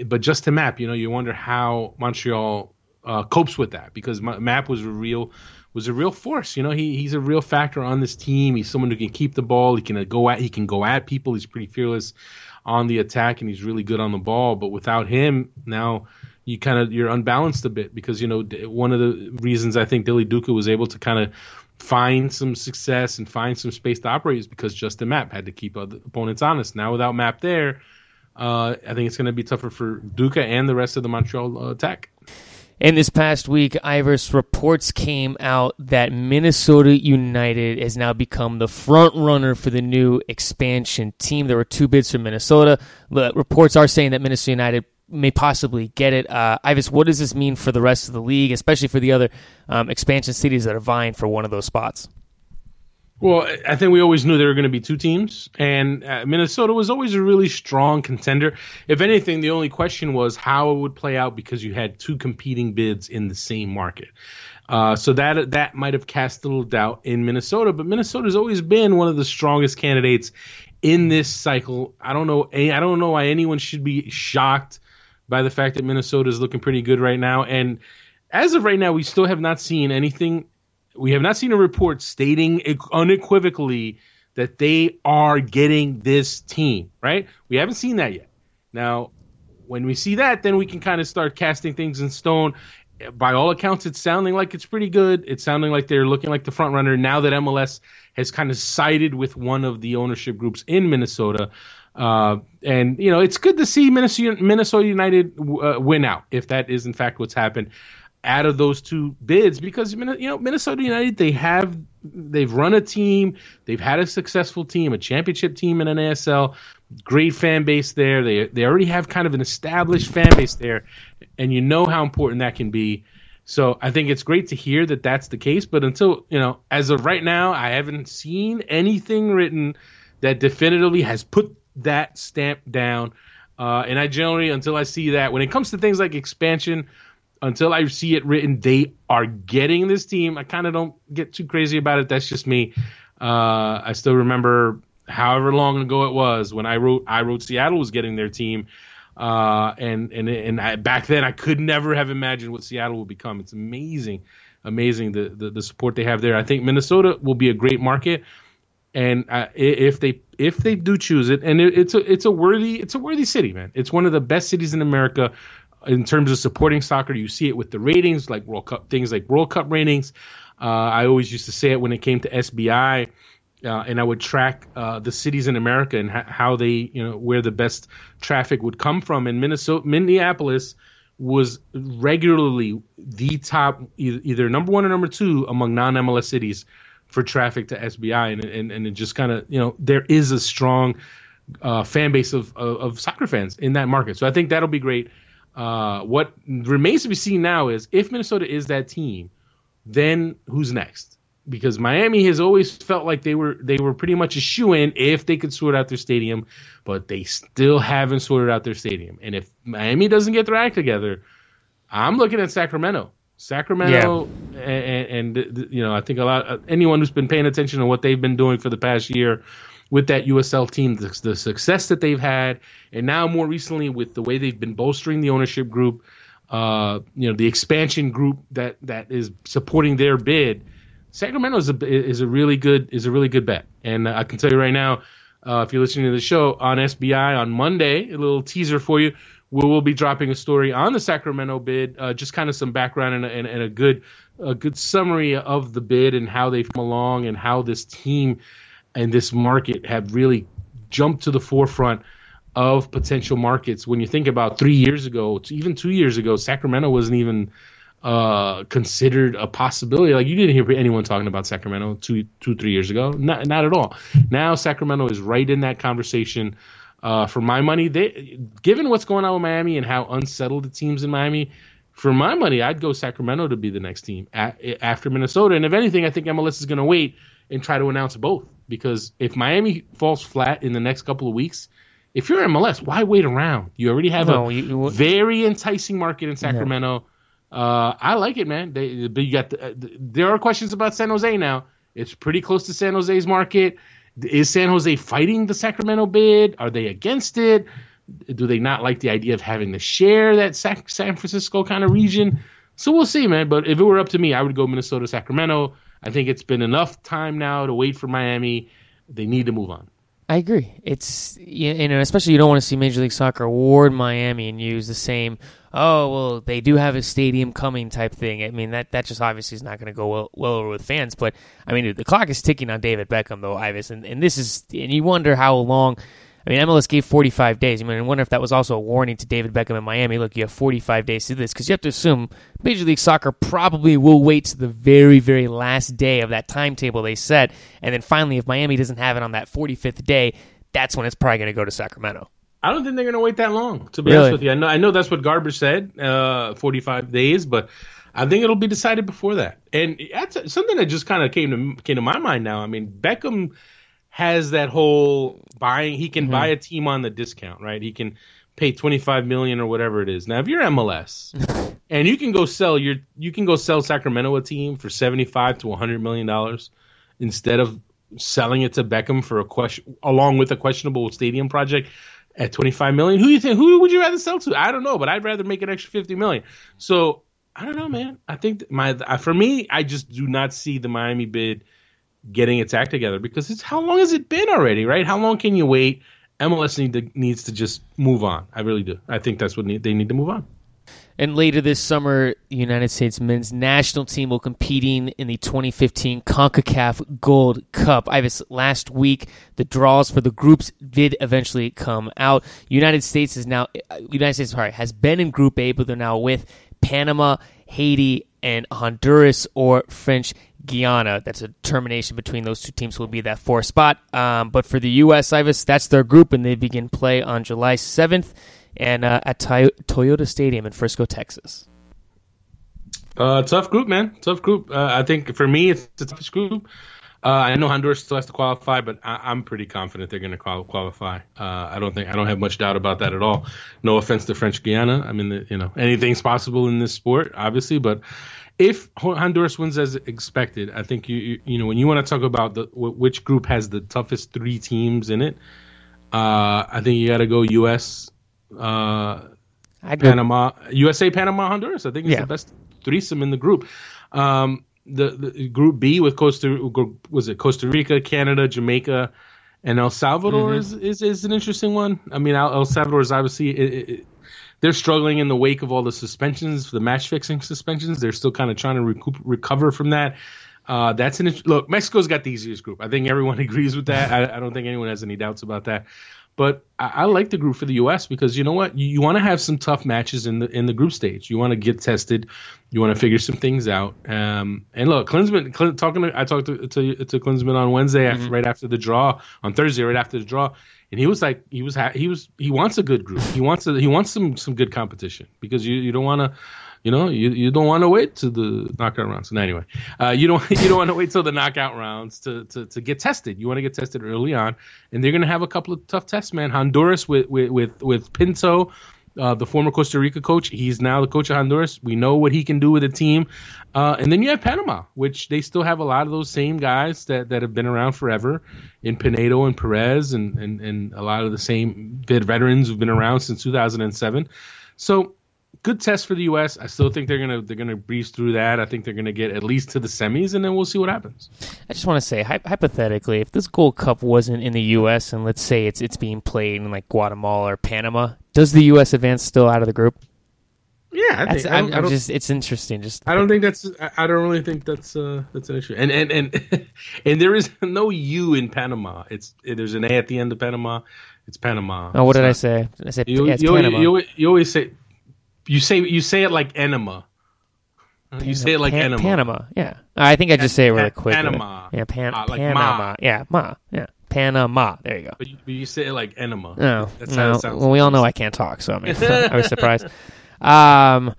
but Justin Mapp, you know, you wonder how Montreal uh, copes with that because Mapp was a real was a real force. You know, he he's a real factor on this team. He's someone who can keep the ball. He can go at he can go at people. He's pretty fearless on the attack and he's really good on the ball. But without him, now you kind of you're unbalanced a bit because you know one of the reasons I think Dilly Duka was able to kind of find some success and find some space to operate is because Justin Mapp had to keep other opponents honest. Now without Mapp there uh, I think it's going to be tougher for Duka and the rest of the Montreal uh, attack. In this past week, Ives reports came out that Minnesota United has now become the front runner for the new expansion team. There were two bids from Minnesota. The reports are saying that Minnesota United may possibly get it. Uh, Ives, what does this mean for the rest of the league, especially for the other um, expansion cities that are vying for one of those spots? Well, I think we always knew there were going to be two teams, and uh, Minnesota was always a really strong contender. If anything, the only question was how it would play out because you had two competing bids in the same market. Uh, so that that might have cast a little doubt in Minnesota, but Minnesota's always been one of the strongest candidates in this cycle. I don't know. I don't know why anyone should be shocked by the fact that Minnesota is looking pretty good right now. And as of right now, we still have not seen anything we have not seen a report stating unequivocally that they are getting this team, right? We haven't seen that yet. Now, when we see that, then we can kind of start casting things in stone. By all accounts, it's sounding like it's pretty good. It's sounding like they're looking like the front runner now that MLS has kind of sided with one of the ownership groups in Minnesota. Uh, and you know, it's good to see Minnesota, United uh, win out if that is in fact what's happened out of those two bids because you know Minnesota United they have they've run a team they've had a successful team a championship team in NASL great fan base there. They they already have kind of an established fan base there and you know how important that can be. So I think it's great to hear that that's the case but until you know as of right now I haven't seen anything written that definitively has put that stamp down. Uh, and I generally until I see that when it comes to things like expansion until I see it written, they are getting this team. I kind of don't get too crazy about it. That's just me. Uh, I still remember however long ago it was when I wrote I wrote Seattle was getting their team, uh, and and and I, back then I could never have imagined what Seattle would become. It's amazing, amazing the, the, the support they have there. I think Minnesota will be a great market, and uh, if they if they do choose it, and it, it's a it's a worthy it's a worthy city, man. It's one of the best cities in America in terms of supporting soccer. You see it with the ratings, like World Cup things like World Cup ratings. Uh, I always used to say it when it came to SBI, uh, and I would track uh, the cities in America and ha- how they, you know, where the best traffic would come from. And Minnesota, Minneapolis was regularly the top, either, number one or number two among non-MLS cities for traffic to SBI, and and, and it just kind of, you know, there is a strong uh, fan base of, of, of soccer fans in that market. So I think that'll be great. Uh, what remains to be seen now is if Minnesota is that team, then who's next? Because Miami has always felt like they were they were pretty much a shoe in if they could sort out their stadium, but they still haven't sorted out their stadium. And if Miami doesn't get their act together, I'm looking at Sacramento. Sacramento, yeah. and, and, you know, I think a lot anyone who's been paying attention to what they've been doing for the past year with that USL team, the, the, success that they've had, and now more recently with the way they've been bolstering the ownership group, uh, you know, the expansion group that that is supporting their bid. Sacramento is a is a really good is a really good bet, and I can tell you right now, uh, if you're listening to the show on SBI on Monday, a little teaser for you. We will be dropping a story on the Sacramento bid, uh, just kind of some background and, and, and a good a good summary of the bid and how they've come along and how this team and this market have really jumped to the forefront of potential markets. When you think about three years ago, even two years ago, Sacramento wasn't even uh, considered a possibility. Like you didn't hear anyone talking about Sacramento two, two, three years ago. Not, not at all. Now Sacramento is right in that conversation. Uh, for my money, they given what's going on with Miami and how unsettled the teams in Miami, for my money, I'd go Sacramento to be the next team after Minnesota. And if anything, I think MLS is going to wait and try to announce both because if Miami falls flat in the next couple of weeks, if you're MLS, why wait around? You already have no, a you, very enticing market in Sacramento. Uh, I like it, man. They, but you got the, uh, there are questions about San Jose now. It's pretty close to San Jose's market. Is San Jose fighting the Sacramento bid? Are they against it? Do they not like the idea of having to share that San Francisco kind of region? So we'll see, man. But if it were up to me, I would go Minnesota, Sacramento. I think it's been enough time now to wait for Miami. They need to move on. I agree. It's you know, especially you don't want to see Major League Soccer award Miami and use the same. Oh well, they do have a stadium coming type thing. I mean that that just obviously is not going to go well, well over with fans. But I mean the clock is ticking on David Beckham though, Ives, and, and this is and you wonder how long I mean, MLS gave 45 days. I mean, I wonder if that was also a warning to David Beckham in Miami. Look, you have 45 days to do this because you have to assume Major League Soccer probably will wait to the very, very last day of that timetable they set, and then finally, if Miami doesn't have it on that 45th day, that's when it's probably going to go to Sacramento. I don't think they're going to wait that long. To be really? honest with you, I know I know that's what Garber said, uh, 45 days, but I think it'll be decided before that. And that's something that just kind of came to came to my mind now. I mean, Beckham has that whole buying. He can mm-hmm. buy a team on the discount, right? He can pay 25 million or whatever it is. Now, if you're MLS and you can go sell your, you can go sell Sacramento a team for 75 to 100 million dollars instead of selling it to Beckham for a question, along with a questionable stadium project at 25 million. Who you think? Who would you rather sell to? I don't know, but I'd rather make an extra 50 million. So I don't know, man. I think my for me, I just do not see the Miami bid getting its act together because it's how long has it been already, right? How long can you wait? MLS need to, needs to just move on. I really do. I think that's what need, they need to move on. And later this summer, the United States men's national team will competing in the 2015 CONCACAF Gold Cup. I was last week. The draws for the groups did eventually come out. United States is now uh, United States sorry has been in Group A, but they're now with Panama, Haiti, and Honduras or French Guiana. That's a termination between those two teams will be that four spot. Um, but for the U.S. Ives, that's their group, and they begin play on July 7th and uh, at Toyota Stadium in Frisco, Texas. Uh, tough group, man. Tough group. Uh, I think for me, it's the toughest group. Uh, I know Honduras still has to qualify, but I, am pretty confident they're going to qual- qualify. Uh, I don't think I don't have much doubt about that at all. No offense to French Guiana. I mean, the, you know, anything's possible in this sport, obviously, but if Honduras wins as expected, I think you you, you know when you want to talk about the which group has the toughest three teams in it, uh, I think you got to go U.S. Uh, Panama, USA, Panama, Honduras. I think it's yeah. the best threesome in the group. Um, the, the group B with Costa was it Costa Rica, Canada, Jamaica, and El Salvador mm-hmm. is, is is an interesting one. I mean, El, Salvador is obviously it, it, they're struggling in the wake of all the suspensions, the match fixing suspensions. They're still kind of trying to recoup, recover from that. Uh, that's an look. Mexico's got the easiest group. I think everyone agrees with that. I, I don't think anyone has any doubts about that. But I, I, like the group for the U.S. because you know what, you, you want to have some tough matches in the in the group stage. You want to get tested. You want to figure some things out. Um, and look, Klinsmann, Clin, talking. To, I talked to to, to Klinsmann on Wednesday, mm-hmm. right after the draw, on Thursday, right after the draw and he was like he was ha- he was he wants a good group. He wants a, he wants some some good competition because you you don't want to. You know, you, you don't want to wait to the knockout rounds. And anyway, uh, you don't you don't want to wait till the knockout rounds to, to, to get tested. You want to get tested early on, and they're going to have a couple of tough tests, man. Honduras with with with, with Pinto, uh, the former Costa Rica coach. He's now the coach of Honduras. We know what he can do with a team. Uh, and then you have Panama, which they still have a lot of those same guys that, that have been around forever in Penedo and Perez and, and, and a lot of the same veterans who've been around since 2007. So good test for the U.S. I still think they're gonna they're gonna breeze through that. I think they're gonna get at least to the semis, and then we'll see what happens. I just want to say, hypothetically, if this Gold Cup wasn't in the U.S. and let's say it's it's being played in like Guatemala or Panama, does the U.S. advance still out of the group? Yeah, I think, I am just it's interesting. Just I don't think that's I don't really think that's uh that's an issue. And and and and there is no U in Panama. It's there's an A at the end of Panama. It's Panama. Oh, what it's did not, I say? I said you, yeah, you, you, you, always say you say you say it like enema. Panama, you say it like Pan- enema. Panama. Yeah, I think I just say it really quick. Panama. Yeah, pan- uh, like Panama. Ma. Yeah, ma. Yeah. Panama. There you go. But you, but you say it like enema. Oh, That's no. how it sounds. Well, we all know I can't talk, so I mean, I was surprised. Um,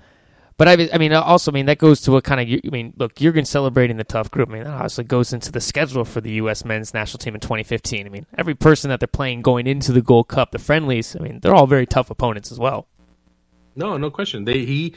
but I, I mean, also, I mean, that goes to what kind of, I mean, look, Jurgen celebrating the tough group. I mean, that obviously goes into the schedule for the U.S. men's national team in 2015. I mean, every person that they're playing going into the Gold Cup, the friendlies, I mean, they're all very tough opponents as well. No, no question. They he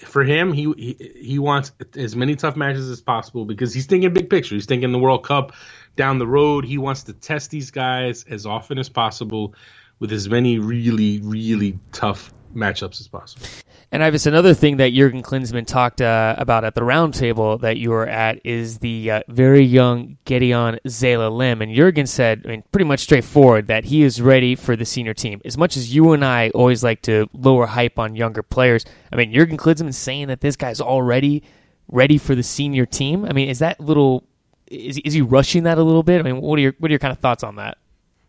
for him he, he he wants as many tough matches as possible because he's thinking big picture. He's thinking the World Cup down the road. He wants to test these guys as often as possible with as many really really tough matchups as possible. And Ives, another thing that Jurgen Klinsmann talked uh, about at the roundtable that you were at is the uh, very young Gideon Zelalem. And Jurgen said, I mean, pretty much straightforward, that he is ready for the senior team. As much as you and I always like to lower hype on younger players, I mean, Jurgen Klinsmann saying that this guy's already ready for the senior team. I mean, is that little is is he rushing that a little bit? I mean, what are your what are your kind of thoughts on that?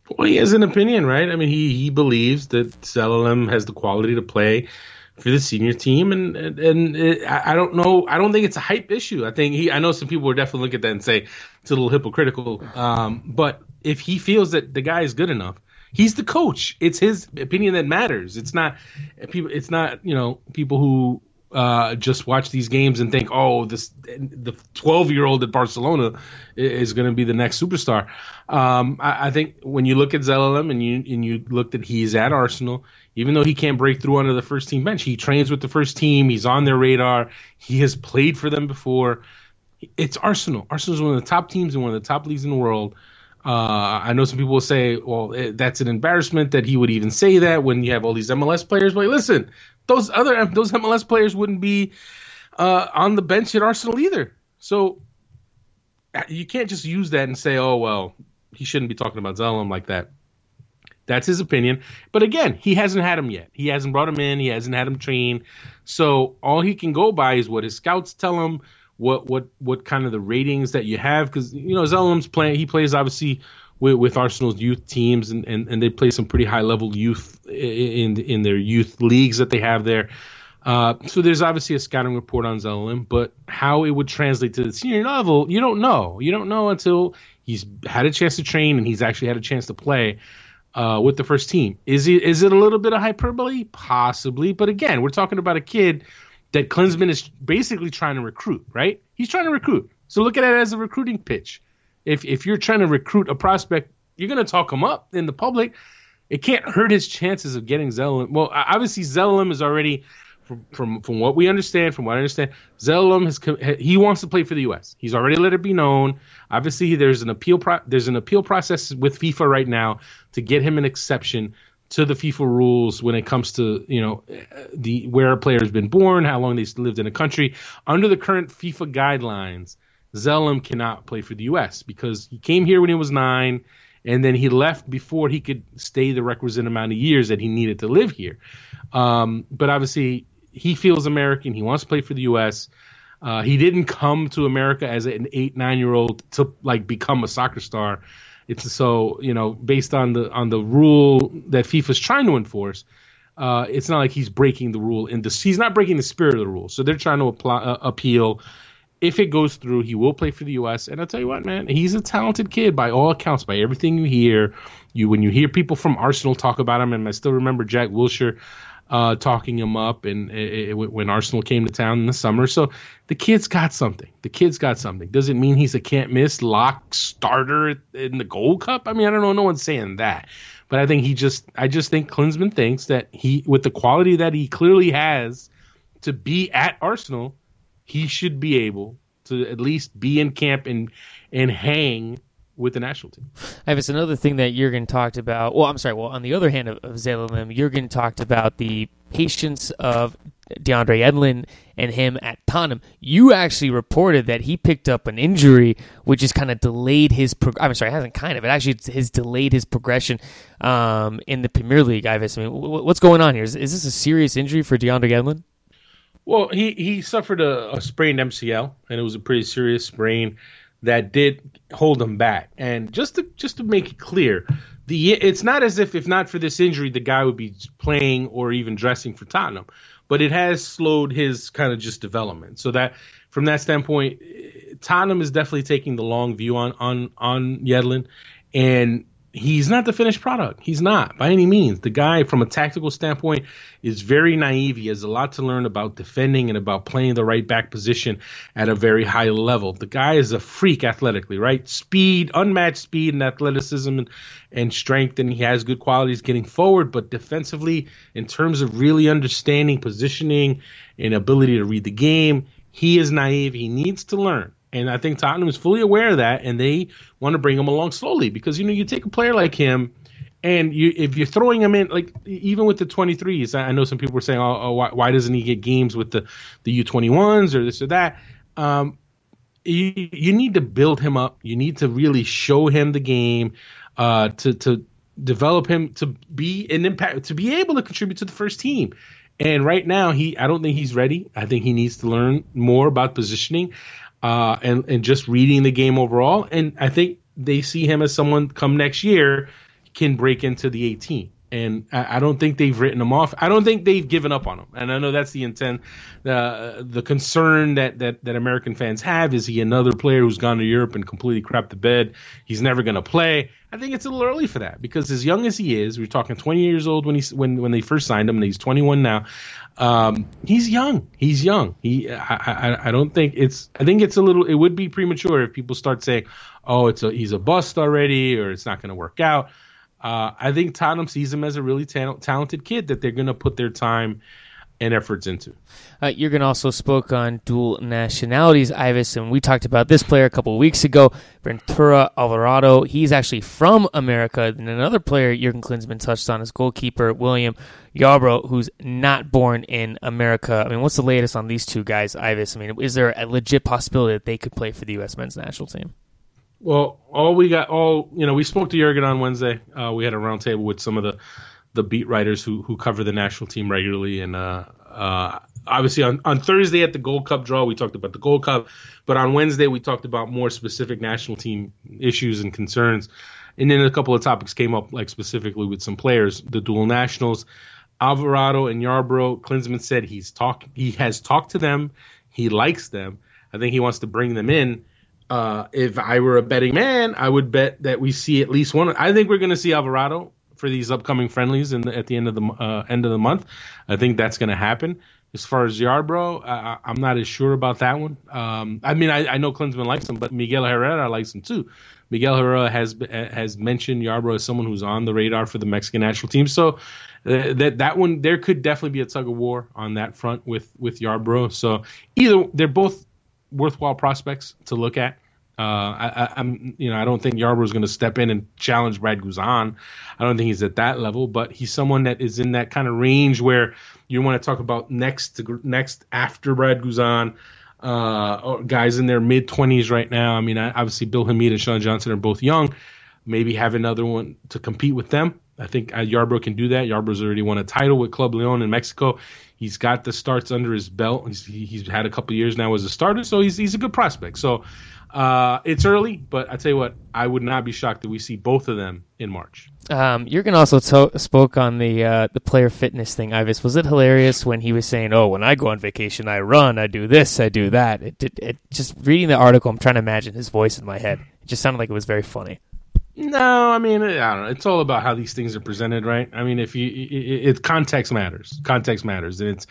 Well, he has an opinion, right? I mean, he he believes that Zelalem has the quality to play for the senior team, and and, and it, I don't know. I don't think it's a hype issue. I think he. I know some people would definitely look at that and say it's a little hypocritical. Um, but if he feels that the guy is good enough, he's the coach. It's his opinion that matters. It's not people. It's not you know people who uh, just watch these games and think, oh, this the 12 year old at Barcelona is going to be the next superstar. Um, I, I, think when you look at Zelalem and you and you look that he's at Arsenal, even though he can't break through onto the first team bench, he trains with the first team. He's on their radar. He has played for them before. It's Arsenal. Arsenal is one of the top teams and one of the top leagues in the world. Uh, I know some people will say, well, it, that's an embarrassment that he would even say that when you have all these MLS players. But listen, those other those MLS players wouldn't be uh, on the bench at Arsenal either. So uh, you can't just use that and say, oh well, he shouldn't be talking about Zelalem like that. That's his opinion. But again, he hasn't had him yet. He hasn't brought him in. He hasn't had him train. So all he can go by is what his scouts tell him. What what what kind of the ratings that you have? Because you know Zelalem's playing. He plays obviously with, with Arsenal's youth teams, and, and, and they play some pretty high level youth in in their youth leagues that they have there. Uh, so there's obviously a scouting report on Zelalem, but how it would translate to the senior level, you don't know. You don't know until he's had a chance to train and he's actually had a chance to play uh, with the first team. Is it is it a little bit of hyperbole? Possibly, but again, we're talking about a kid that Klinsmann is basically trying to recruit, right? He's trying to recruit. So look at it as a recruiting pitch. If if you're trying to recruit a prospect, you're going to talk him up in the public. It can't hurt his chances of getting Zelalem. Well, obviously Zelalem is already from, from from what we understand, from what I understand, Zelalem has he wants to play for the U.S. He's already let it be known. Obviously, there's an appeal pro- there's an appeal process with FIFA right now to get him an exception to the FIFA rules when it comes to you know eh, the where a player has been born, how long they've lived in a country. Under the current FIFA guidelines, Zelalem cannot play for the U.S. because he came here when he was nine, and then he left before he could stay the requisite amount of years that he needed to live here. Um, but obviously, he feels American. He wants to play for the U.S. Uh, he didn't come to America as an eight nine year old to like become a soccer star. It's so you know based on the on the rule that FIFA's trying to enforce. Uh, it's not like he's breaking the rule in the he's not breaking the spirit of the rule. So they're trying to apply, uh, appeal. If it goes through, he will play for the U.S. And I'll tell you what, man, he's a talented kid by all accounts. By everything you hear, you when you hear people from Arsenal talk about him, and I still remember Jack Wilshere uh, talking him up and eh, eh, eh, it, it, when Arsenal came to town in the summer. So the kid's got something. The kid's got something. Does it mean he's a can't miss lock starter in the Gold Cup? I mean, I don't know. No one's saying that, but I think he just. I just think Klinsmann thinks that he, with the quality that he clearly has, to be at Arsenal, he should be able to at least be in camp and and hang with the national team. It's another thing that Jurgen talked about. Well, I'm sorry. Well, on the other hand of, of Zelalem, Jurgen talked about the patience of DeAndre Yedlin and him at Tottenham. You actually reported that he picked up an injury, which has kind of delayed his. Prog- I'm sorry, it hasn't kind of. It actually has delayed his progression um, in the Premier League. Ives, I mean, what's going on here? Is, is this a serious injury for DeAndre Yedlin? Well, he he suffered a, a sprained MCL, and it was a pretty serious sprain that did hold him back. And just to just to make it clear, the it's not as if if not for this injury, the guy would be playing or even dressing for Tottenham, but it has slowed his kind of just development. So that from that standpoint, Tottenham is definitely taking the long view on on on Yedlin, and he's not the finished product. He's not by any means. The guy, from a tactical standpoint, is very naive. He has a lot to learn about defending and about playing the right back position at a very high level. The guy is a freak athletically, right? Speed, unmatched speed and athleticism and, and strength, and he has good qualities getting forward. But defensively, in terms of really understanding positioning and ability to read the game, he is naive. He needs to learn. And I think Tottenham is fully aware of that, and they want to bring him along slowly because you know you take a player like him, and you if you're throwing him in like even with the 23s, I know some people were saying, oh, oh why, why, doesn't he get games with the the U21s or this or that? Um, you, you need to build him up. You need to really show him the game uh, to to develop him to be an impact to be able to contribute to the first team. And right now, he I don't think he's ready. I think he needs to learn more about positioning uh, and and just reading the game overall. And I think they see him as someone come next year can break into the 18. And I, I don't think they've written him off. I don't think they've given up on him. And I know that's the intent. The the concern that, that that American fans have is he another player who's gone to Europe and completely crapped the bed. He's never going to play. I think it's a little early for that because as young as he is, we're talking 20 years old when he when when they first signed him, and he's 21 now. Um, he's young. He's young. He. I, I. I don't think it's. I think it's a little. It would be premature if people start saying, "Oh, it's a. He's a bust already," or "It's not going to work out." Uh, I think Tottenham sees him as a really ta- talented kid that they're going to put their time and efforts into. Uh, Jurgen also spoke on dual nationalities, Ives, and we talked about this player a couple weeks ago, Ventura Alvarado. He's actually from America. And another player Jurgen Klinsmann touched on is goalkeeper William Yarbrough, who's not born in America. I mean, what's the latest on these two guys, Ives? I mean, is there a legit possibility that they could play for the U.S. men's national team? Well, all we got, all you know, we spoke to Jurgen on Wednesday. Uh, we had a roundtable with some of the the beat writers who who cover the national team regularly, and uh, uh, obviously on, on Thursday at the Gold Cup draw, we talked about the Gold Cup, but on Wednesday we talked about more specific national team issues and concerns, and then a couple of topics came up, like specifically with some players, the dual nationals, Alvarado and Yarbrough. Klinsmann said he's talk he has talked to them, he likes them. I think he wants to bring them in uh, if I were a betting man, I would bet that we see at least one. I think we're going to see Alvarado for these upcoming friendlies in the, at the end of the uh, end of the month. I think that's going to happen. As far as Yarbrough, I, am not as sure about that one. Um, I mean, I, I, know Klinsmann likes him, but Miguel Herrera likes him too. Miguel Herrera has has mentioned Yarbrough as someone who's on the radar for the Mexican national team. So uh, that that one there could definitely be a tug of war on that front with with Yarbrough. So either they're both worthwhile prospects to look at. Uh, I, am you know, I don't think Yarbrough is going to step in and challenge Brad Guzan. I don't think he's at that level, but he's someone that is in that kind of range where you want to talk about next to, next after Brad Guzan, uh, guys in their mid 20s right now. I mean, obviously Bill Hamid and Sean Johnson are both young. Maybe have another one to compete with them. I think uh, Yarbrough can do that. Yarbrough's already won a title with Club Leon in Mexico. He's got the starts under his belt. He's, he's had a couple years now as a starter, so he's he's a good prospect. So uh, it's early, but I tell you what, I would not be shocked that we see both of them in March. Um, Jurgen also to- spoke on the uh, the player fitness thing. Ives, was it hilarious when he was saying, "Oh, when I go on vacation, I run, I do this, I do that." It, it, it just reading the article, I'm trying to imagine his voice in my head. It just sounded like it was very funny. No, I mean, I don't know. It's all about how these things are presented, right? I mean, if you, it, it context matters. Context matters, and it's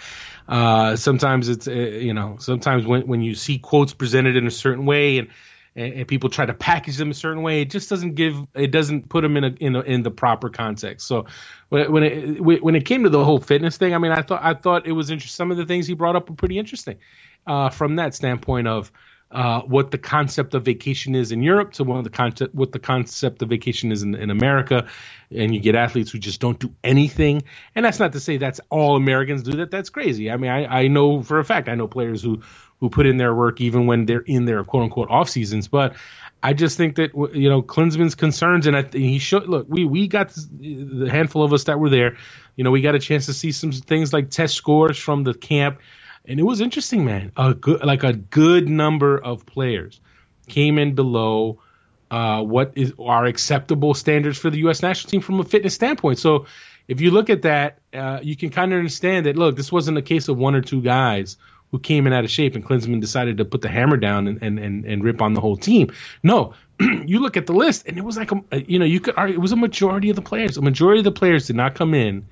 uh, sometimes it's uh, you know sometimes when when you see quotes presented in a certain way and, and people try to package them a certain way, it just doesn't give it doesn't put them in a, in a, in the proper context. So when it when it came to the whole fitness thing, I mean, I thought I thought it was interesting. Some of the things he brought up were pretty interesting uh, from that standpoint of uh, what the concept of vacation is in Europe to one of the concept what the concept of vacation is in, in America, and you get athletes who just don't do anything. And that's not to say that's all Americans do that. That's crazy. I mean, I, I know for a fact I know players who who put in their work even when they're in their quote unquote off seasons. But I just think that you know Klinsmann's concerns, and I, he should look. We we got the handful of us that were there. You know, we got a chance to see some things like test scores from the camp and it was interesting, man. A good, like a good number of players came in below uh, what is are acceptable standards for the U.S. national team from a fitness standpoint. So, if you look at that, uh, you can kind of understand that. Look, this wasn't a case of one or two guys who came in out of shape, and Klinsmann decided to put the hammer down and and and, and rip on the whole team. No, you look at the list, and it was like a, you know you could argue it was a majority of the players. A majority of the players did not come in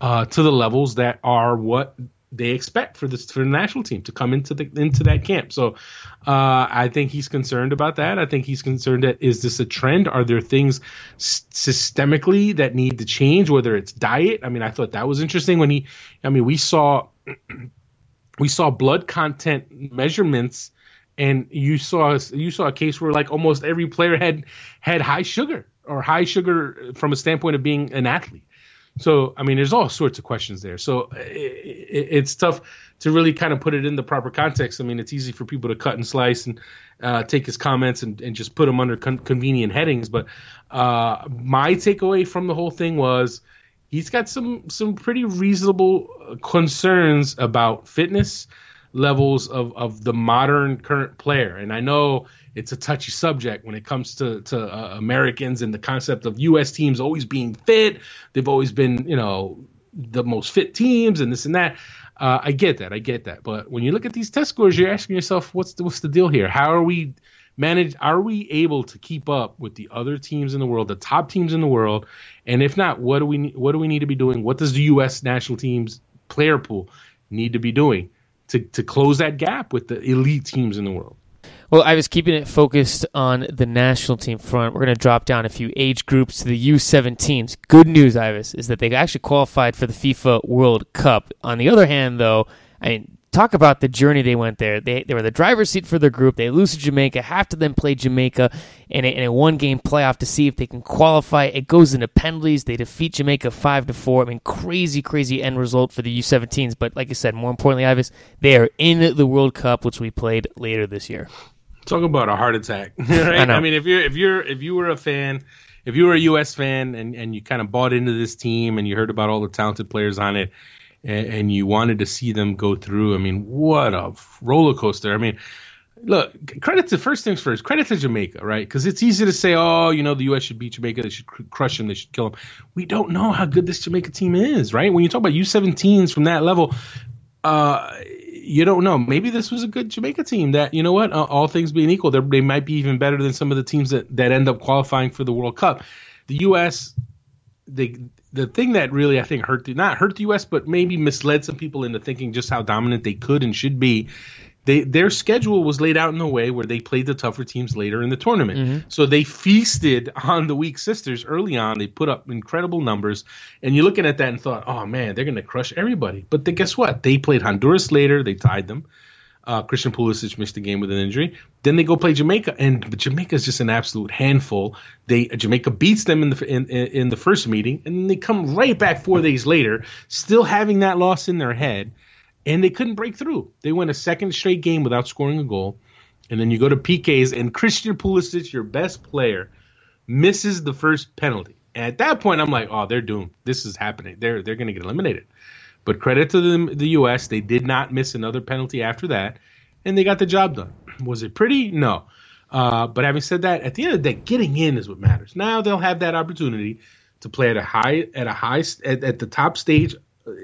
uh, to the levels that are what they expect for this for the national team to come into the into that camp. So uh, I think he's concerned about that. I think he's concerned that is this a trend? Are there things systemically that need to change? Whether it's diet. I mean, I thought that was interesting when he. I mean, we saw we saw blood content measurements. And you saw you saw a case where like almost every player had had high sugar or high sugar from a standpoint of being an athlete. So, I mean, there's all sorts of questions there. So it, it, it's tough to really kind of put it in the proper context. I mean, it's easy for people to cut and slice and uh, take his comments and, and just put them under con- convenient headings. But uh, my takeaway from the whole thing was he's got some some pretty reasonable concerns about fitness levels of, of the modern current player. And I know it's a touchy subject when it comes to, to uh, Americans and the concept of U.S. teams always being fit. They've always been, you know, the most fit teams and this and that. Uh, I get that. I get that. But when you look at these test scores, you're asking yourself, what's the, what's the deal here? How are we managed? Are we able to keep up with the other teams in the world, the top teams in the world? And if not, what do we what do we need to be doing? What does the U.S. national teams player pool need to be doing to to close that gap with the elite teams in the world? Well, I was keeping it focused on the national team front. We're going to drop down a few age groups to the U17s. Good news, Ives, is that they actually qualified for the FIFA World Cup. On the other hand, though, I mean, talk about the journey they went there. They, they were the driver's seat for their group. They lose to Jamaica, have to then play Jamaica in a, in a one game playoff to see if they can qualify. It goes into penalties. They defeat Jamaica five to four. I mean, crazy, crazy end result for the U17s. But like I said, more importantly, Ives, they are in the World Cup, which we played later this year. Talk about a heart attack. Right? I, I, mean, if you're if you're if you were a fan, if you were a U.S. fan and and you kind of bought into this team and you heard about all the talented players on it, and, and you wanted to see them go through, I mean, what a roller coaster! I mean, look, credit to first things first. Credit to Jamaica, right? Because it's easy to say, oh, you know, the U.S. should beat Jamaica. They should cr- crush them. They should kill them. We don't know how good this Jamaica team is, right? When you talk about U17s from that level, uh, you don't know. Maybe this was a good Jamaica team that, you know what, uh, all things being equal, they might be even better than some of the teams that, that end up qualifying for the World Cup. The U.S., the the thing that really I think hurt the not hurt the U.S. but maybe misled some people into thinking just how dominant they could and should be they their schedule was laid out in a way where they played the tougher teams later in the tournament. Mm-hmm. So they feasted on the weak sisters early on. They put up incredible numbers, and you're looking at that and thought, oh man, they're going to crush everybody. But then guess what? They played Honduras later. They tied them. Uh, Christian Pulisic missed the game with an injury. Then they go play Jamaica, and Jamaica is just an absolute handful. They Jamaica beats them in the in, in the first meeting, and they come right back four days later, still having that loss in their head and they couldn't break through. They went a second straight game without scoring a goal. And then you go to PKs, and Christian Pulisic, your best player, misses the first penalty. And at that point, I'm like, oh, they're doomed. This is happening. They're they're going to get eliminated. But credit to the, the U.S., they did not miss another penalty after that, and they got the job done. Was it pretty? No. Uh, but having said that, at the end of the day, getting in is what matters. Now they'll have that opportunity to play at a high at a high at, at the top stage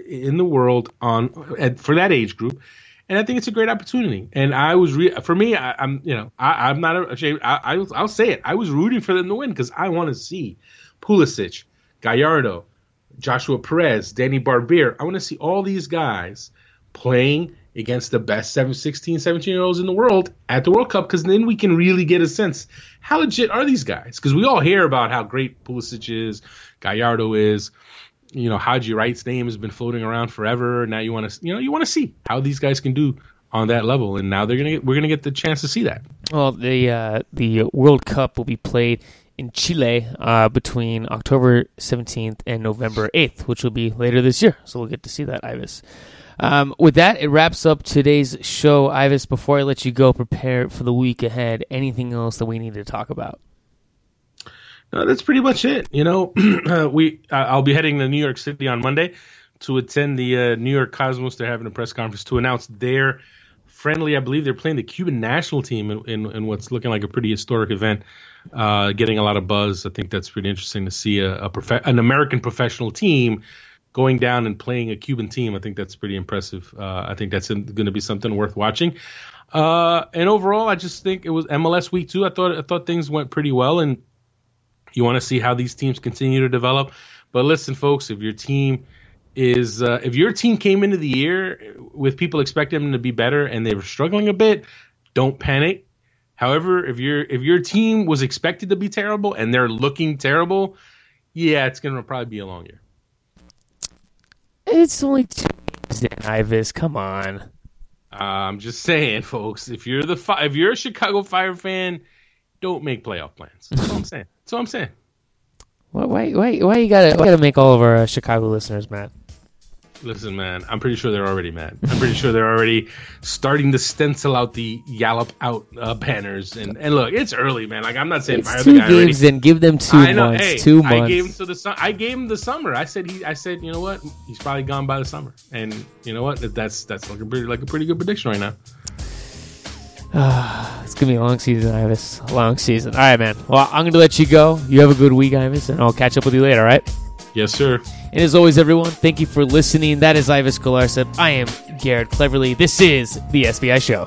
in the world on for that age group, and I think it's a great opportunity. And I was re- for me, I, am you know I, am not ashamed. I, I will say it. I was rooting for them to win because I want to see Pulisic, Gallardo, Joshua Perez, Danny Barbir. I want to see all these guys playing against the best 7, 16, 17 year olds in the world at the World Cup because then we can really get a sense how legit are these guys? Because we all hear about how great Pulisic is, Gallardo is you know Haji Wright's name has been floating around forever. Now you want to you know you want to see how these guys can do on that level, and now they're gonna get, we're gonna get the chance to see that. Well, the uh, the World Cup will be played in Chile uh, between October 17th and November 8th, which will be later this year. So we'll get to see that, Ives. Um, with that, it wraps up today's show. Ives, before I let you go, prepare for the week ahead. Anything else that we need to talk about? No, that's pretty much it. You know, we I'll be heading to New York City on Monday to attend the uh, New York Cosmos. They're having a press conference to announce their friendly. I believe they're playing the Cuban national team in, in, in what's looking like a pretty historic event, uh, getting a lot of buzz. I think that's pretty interesting to see a, a prof- an American professional team going down and playing a Cuban team. I think that's pretty impressive. Uh, I think that's going to be something worth watching. Uh, and overall, I just think it was MLS week two. I thought I thought things went pretty well, and you want to see how these teams continue to develop. But listen, folks, if your team is uh, if your team came into the year with people expecting them to be better and they were struggling a bit, don't panic. However, if your if your team was expected to be terrible and they're looking terrible, yeah, it's going to probably be a long year. It's only two games in, Ives. Come on. Uh, I'm just saying, folks. If you're the fi- if you're a Chicago Fire fan, don't make playoff plans. That's all I'm saying. That's all I'm saying. Why, why, why, why you gotta, why you gotta make all of our uh, Chicago listeners mad? Listen, man, I'm pretty sure they're already mad. I'm pretty sure they're already starting to stencil out the Yallop out uh, banners. And and look, it's early, man. Like I'm not saying it's two games, already. then give them two I know, months. Hey, two months. I gave him to the su- I gave him the summer. I said he. I said, you know what? He's probably gone by the summer. And you know what? That's that's looking pretty like a pretty good prediction right now. Ah, it's gonna be a long season, Ives. A long season. All right, man. Well, I'm gonna let you go. You have a good week, Ives, and I'll catch up with you later. All right. Yes, sir. And as always, everyone, thank you for listening. That is Ives Galarcep. I am Garrett Cleverly. This is the SBI Show.